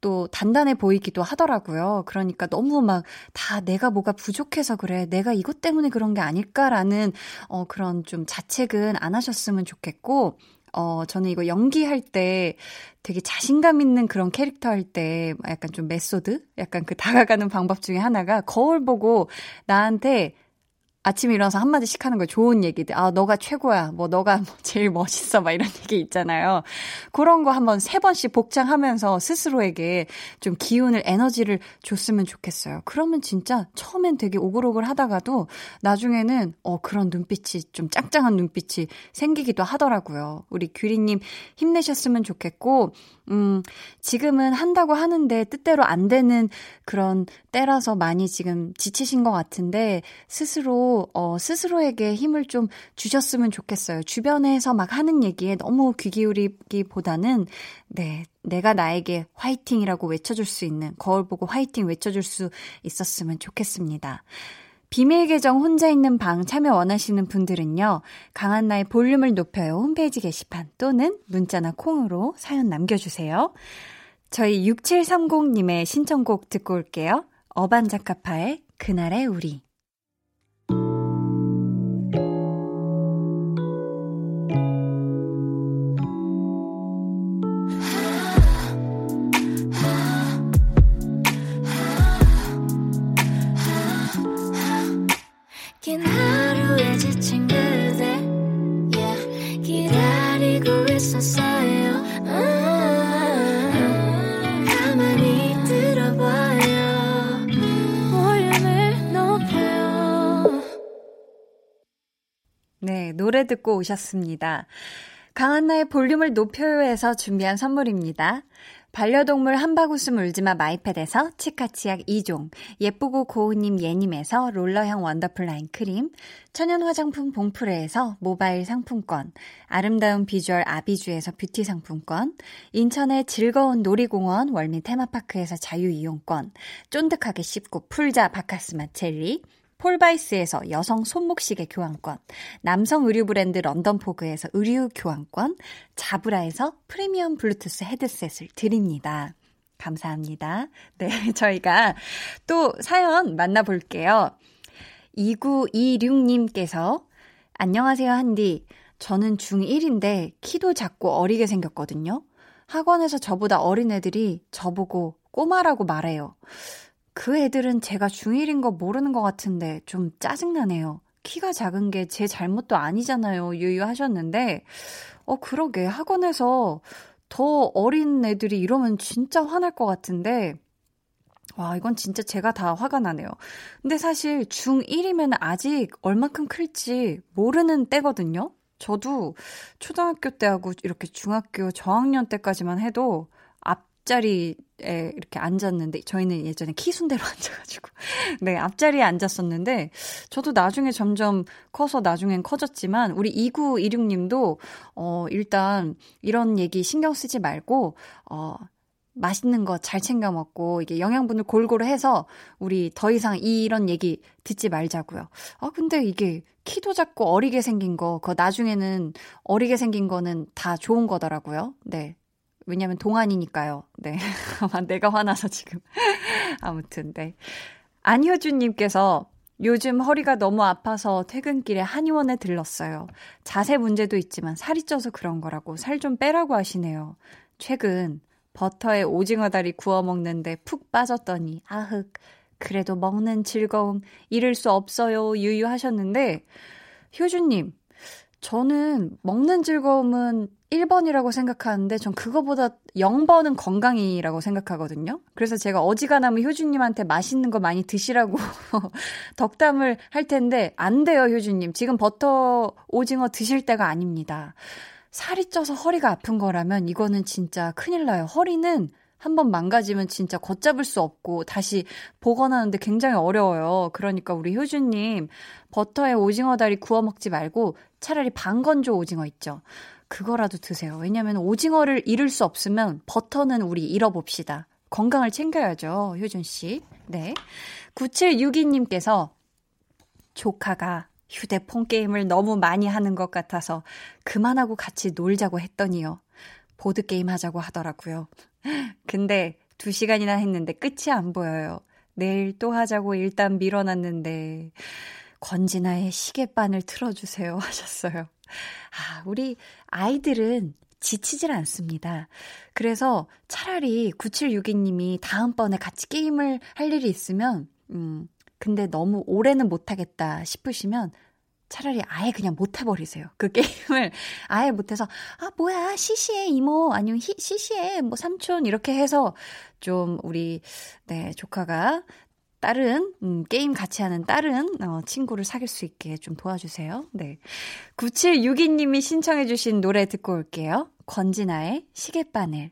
또 단단해 보이기도 하더라고요. 그러니까 너무 막 다 내가 뭐가 부족해서 그래. 내가 이것 때문에 그런 게 아닐까라는 어 그런 좀 자책은 안 하셨으면 좋겠고 어 저는 이거 연기할 때 되게 자신감 있는 그런 캐릭터 할 때 약간 좀 메소드? 약간 그 다가가는 방법 중에 하나가 거울 보고 나한테 아침에 일어나서 한마디씩 하는 거 좋은 얘기들. 아, 너가 최고야. 뭐, 너가 뭐 제일 멋있어. 막 이런 얘기 있잖아요. 그런 거 한번 세 번씩 복장하면서 스스로에게 좀 기운을, 에너지를 줬으면 좋겠어요. 그러면 진짜 처음엔 되게 오글오글 하다가도 나중에는, 어, 그런 눈빛이 좀 짱짱한 눈빛이 생기기도 하더라고요. 우리 규리님 힘내셨으면 좋겠고, 음, 지금은 한다고 하는데 뜻대로 안 되는 그런 때라서 많이 지금 지치신 것 같은데 스스로, 어, 스스로에게 힘을 좀 주셨으면 좋겠어요. 주변에서 막 하는 얘기에 너무 귀 기울이기보다는, 네, 내가 나에게 화이팅이라고 외쳐줄 수 있는, 거울 보고 화이팅 외쳐줄 수 있었으면 좋겠습니다. 비밀 계정 혼자 있는 방 참여 원하시는 분들은요. 강한나의 볼륨을 높여요 홈페이지 게시판 또는 문자나 콩으로 사연 남겨주세요. 저희 6730님의 신청곡 듣고 올게요. 어반자카파의 그날의 우리. 노래 듣고 오셨습니다. 강한나의 볼륨을 높여요에서 준비한 선물입니다. 반려동물 한바구음 울지마 마이패드에서 치카치약 2종, 예쁘고 고운님 예님에서 롤러형 원더풀 라인 크림, 천연 화장품 봉프레에서 모바일 상품권, 아름다운 비주얼 아비주에서 뷰티 상품권, 인천의 즐거운 놀이공원 월미 테마파크에서 자유이용권, 쫀득하게 씹고 풀자 바카스마 젤리, 폴바이스에서 여성 손목시계 교환권, 남성 의류 브랜드 런던포그에서 의류 교환권, 자브라에서 프리미엄 블루투스 헤드셋을 드립니다. 감사합니다. 네, 저희가 또 사연 만나볼게요. 2926님께서 안녕하세요, 한디. 저는 중1인데 키도 작고 어리게 생겼거든요. 학원에서 저보다 어린 애들이 저보고 꼬마라고 말해요. 그 애들은 제가 중1인 거 모르는 것 같은데 좀 짜증나네요. 키가 작은 게 제 잘못도 아니잖아요. 유유하셨는데, 어, 그러게. 학원에서 더 어린 애들이 이러면 진짜 화날 것 같은데, 와, 이건 진짜 제가 다 화가 나네요. 근데 사실 중1이면 아직 얼마큼 클지 모르는 때거든요? 저도 초등학교 때하고 이렇게 중학교 저학년 때까지만 해도 앞자리에 이렇게 앉았는데 저희는 예전에 키순대로 앉아가지고 네 앞자리에 앉았었는데 저도 나중에 점점 커서 나중엔 커졌지만 우리 2926님도 어 일단 이런 얘기 신경 쓰지 말고 어 맛있는 거 잘 챙겨 먹고 이게 영양분을 골고루 해서 우리 더 이상 이런 얘기 듣지 말자고요. 아 근데 이게 키도 작고 어리게 생긴 거, 그 나중에는 어리게 생긴 거는 다 좋은 거더라고요. 네. 왜냐면 동안이니까요. 네. 아마 내가 화나서 지금. 아무튼, 네. 안효준님께서 요즘 허리가 너무 아파서 퇴근길에 한의원에 들렀어요. 자세 문제도 있지만 살이 쪄서 그런 거라고 살 좀 빼라고 하시네요. 최근 버터에 오징어 다리 구워 먹는데 푹 빠졌더니 아흑 그래도 먹는 즐거움 잃을 수 없어요 유유하셨는데 효주님 저는 먹는 즐거움은 1번이라고 생각하는데 전 그거보다 0번은 건강이라고 생각하거든요. 그래서 제가 어지간하면 효주님한테 맛있는 거 많이 드시라고 덕담을 할 텐데 안 돼요, 효주님. 지금 버터 오징어 드실 때가 아닙니다. 살이 쪄서 허리가 아픈 거라면 이거는 진짜 큰일 나요. 허리는 한번 망가지면 진짜 걷잡을 수 없고 다시 복원하는데 굉장히 어려워요. 그러니까 우리 효주님 버터에 오징어 다리 구워 먹지 말고 차라리 반건조 오징어 있죠. 그거라도 드세요. 왜냐면 오징어를 잃을 수 없으면 버터는 우리 잃어봅시다. 건강을 챙겨야죠. 효준 씨. 네. 9762님께서 조카가 휴대폰 게임을 너무 많이 하는 것 같아서 그만하고 같이 놀자고 했더니요. 보드게임 하자고 하더라고요. 근데 2시간이나 했는데 끝이 안 보여요. 내일 또 하자고 일단 밀어놨는데, 권진아의 시계반을 틀어주세요 하셨어요. 아, 우리 아이들은 지치질 않습니다. 그래서 차라리 9762님이 다음번에 같이 게임을 할 일이 있으면, 음, 근데 너무 오래는 못하겠다 싶으시면 차라리 아예 그냥 못 해버리세요. 그 게임을 아예 못해서, 아, 뭐야, 시시해, 이모, 아니면 히, 시시해, 뭐, 삼촌, 이렇게 해서 좀 우리, 네, 조카가 다른, 음, 게임 같이 하는 다른, 어, 친구를 사귈 수 있게 좀 도와주세요. 네. 9762님이 신청해 주신 노래 듣고 올게요. 권진아의 시계바늘.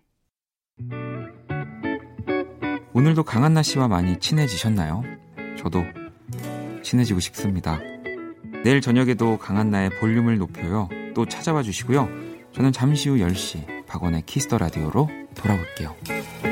오늘도 강한나 씨와 많이 친해지셨나요? 저도 친해지고 싶습니다. 내일 저녁에도 강한나의 볼륨을 높여요. 또 찾아와 주시고요. 저는 잠시 후 10시 박원의 키스 더 라디오로 돌아올게요.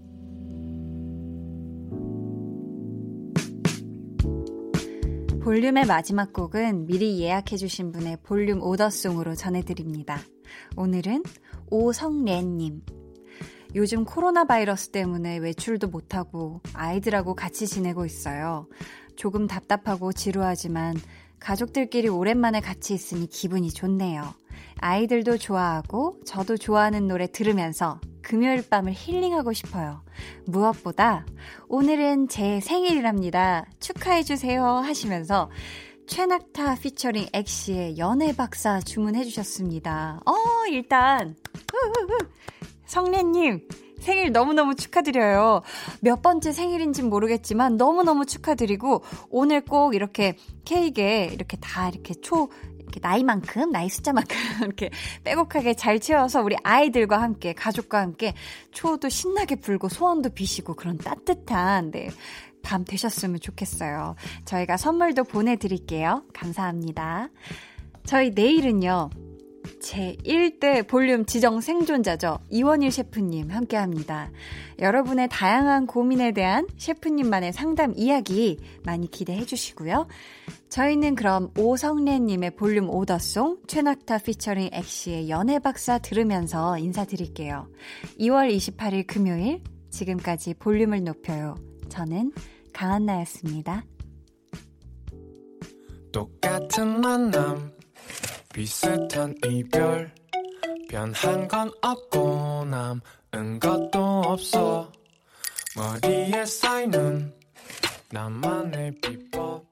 볼륨의 마지막 곡은 미리 예약해주신 분의 볼륨 오더송으로 전해드립니다. 오늘은 오성래님. 요즘 코로나 바이러스 때문에 외출도 못하고 아이들하고 같이 지내고 있어요. 조금 답답하고 지루하지만 가족들끼리 오랜만에 같이 있으니 기분이 좋네요. 아이들도 좋아하고 저도 좋아하는 노래 들으면서 금요일 밤을 힐링하고 싶어요. 무엇보다 오늘은 제 생일이랍니다. 축하해주세요 하시면서 최낙타 피처링 엑시의 연애 박사 주문해 주셨습니다. 어, 일단 성래님 생일 너무너무 축하드려요. 몇 번째 생일인진 모르겠지만 너무너무 축하드리고 오늘 꼭 이렇게 케이크에 이렇게 다 이렇게 초 이렇게 나이만큼 나이 숫자만큼 이렇게 빼곡하게 잘 채워서 우리 아이들과 함께 가족과 함께 초도 신나게 불고 소원도 비시고 그런 따뜻한 네. 밤 되셨으면 좋겠어요. 저희가 선물도 보내드릴게요. 감사합니다. 저희 내일은요. 제 1대 볼륨 지정 생존자죠. 이원일 셰프님 함께 합니다. 여러분의 다양한 고민에 대한 셰프님만의 상담 이야기 많이 기대해 주시고요. 저희는 그럼 오성래님의 볼륨 오더송, 최낙타 피처링 엑시의 연애박사 들으면서 인사드릴게요. 2월 28일 금요일, 지금까지 볼륨을 높여요. 저는 강한나였습니다. 똑같은 만남, 비슷한 이별, 변한 건 없고 남은 것도 없어. 머리에 쌓이는 나만의 비법들.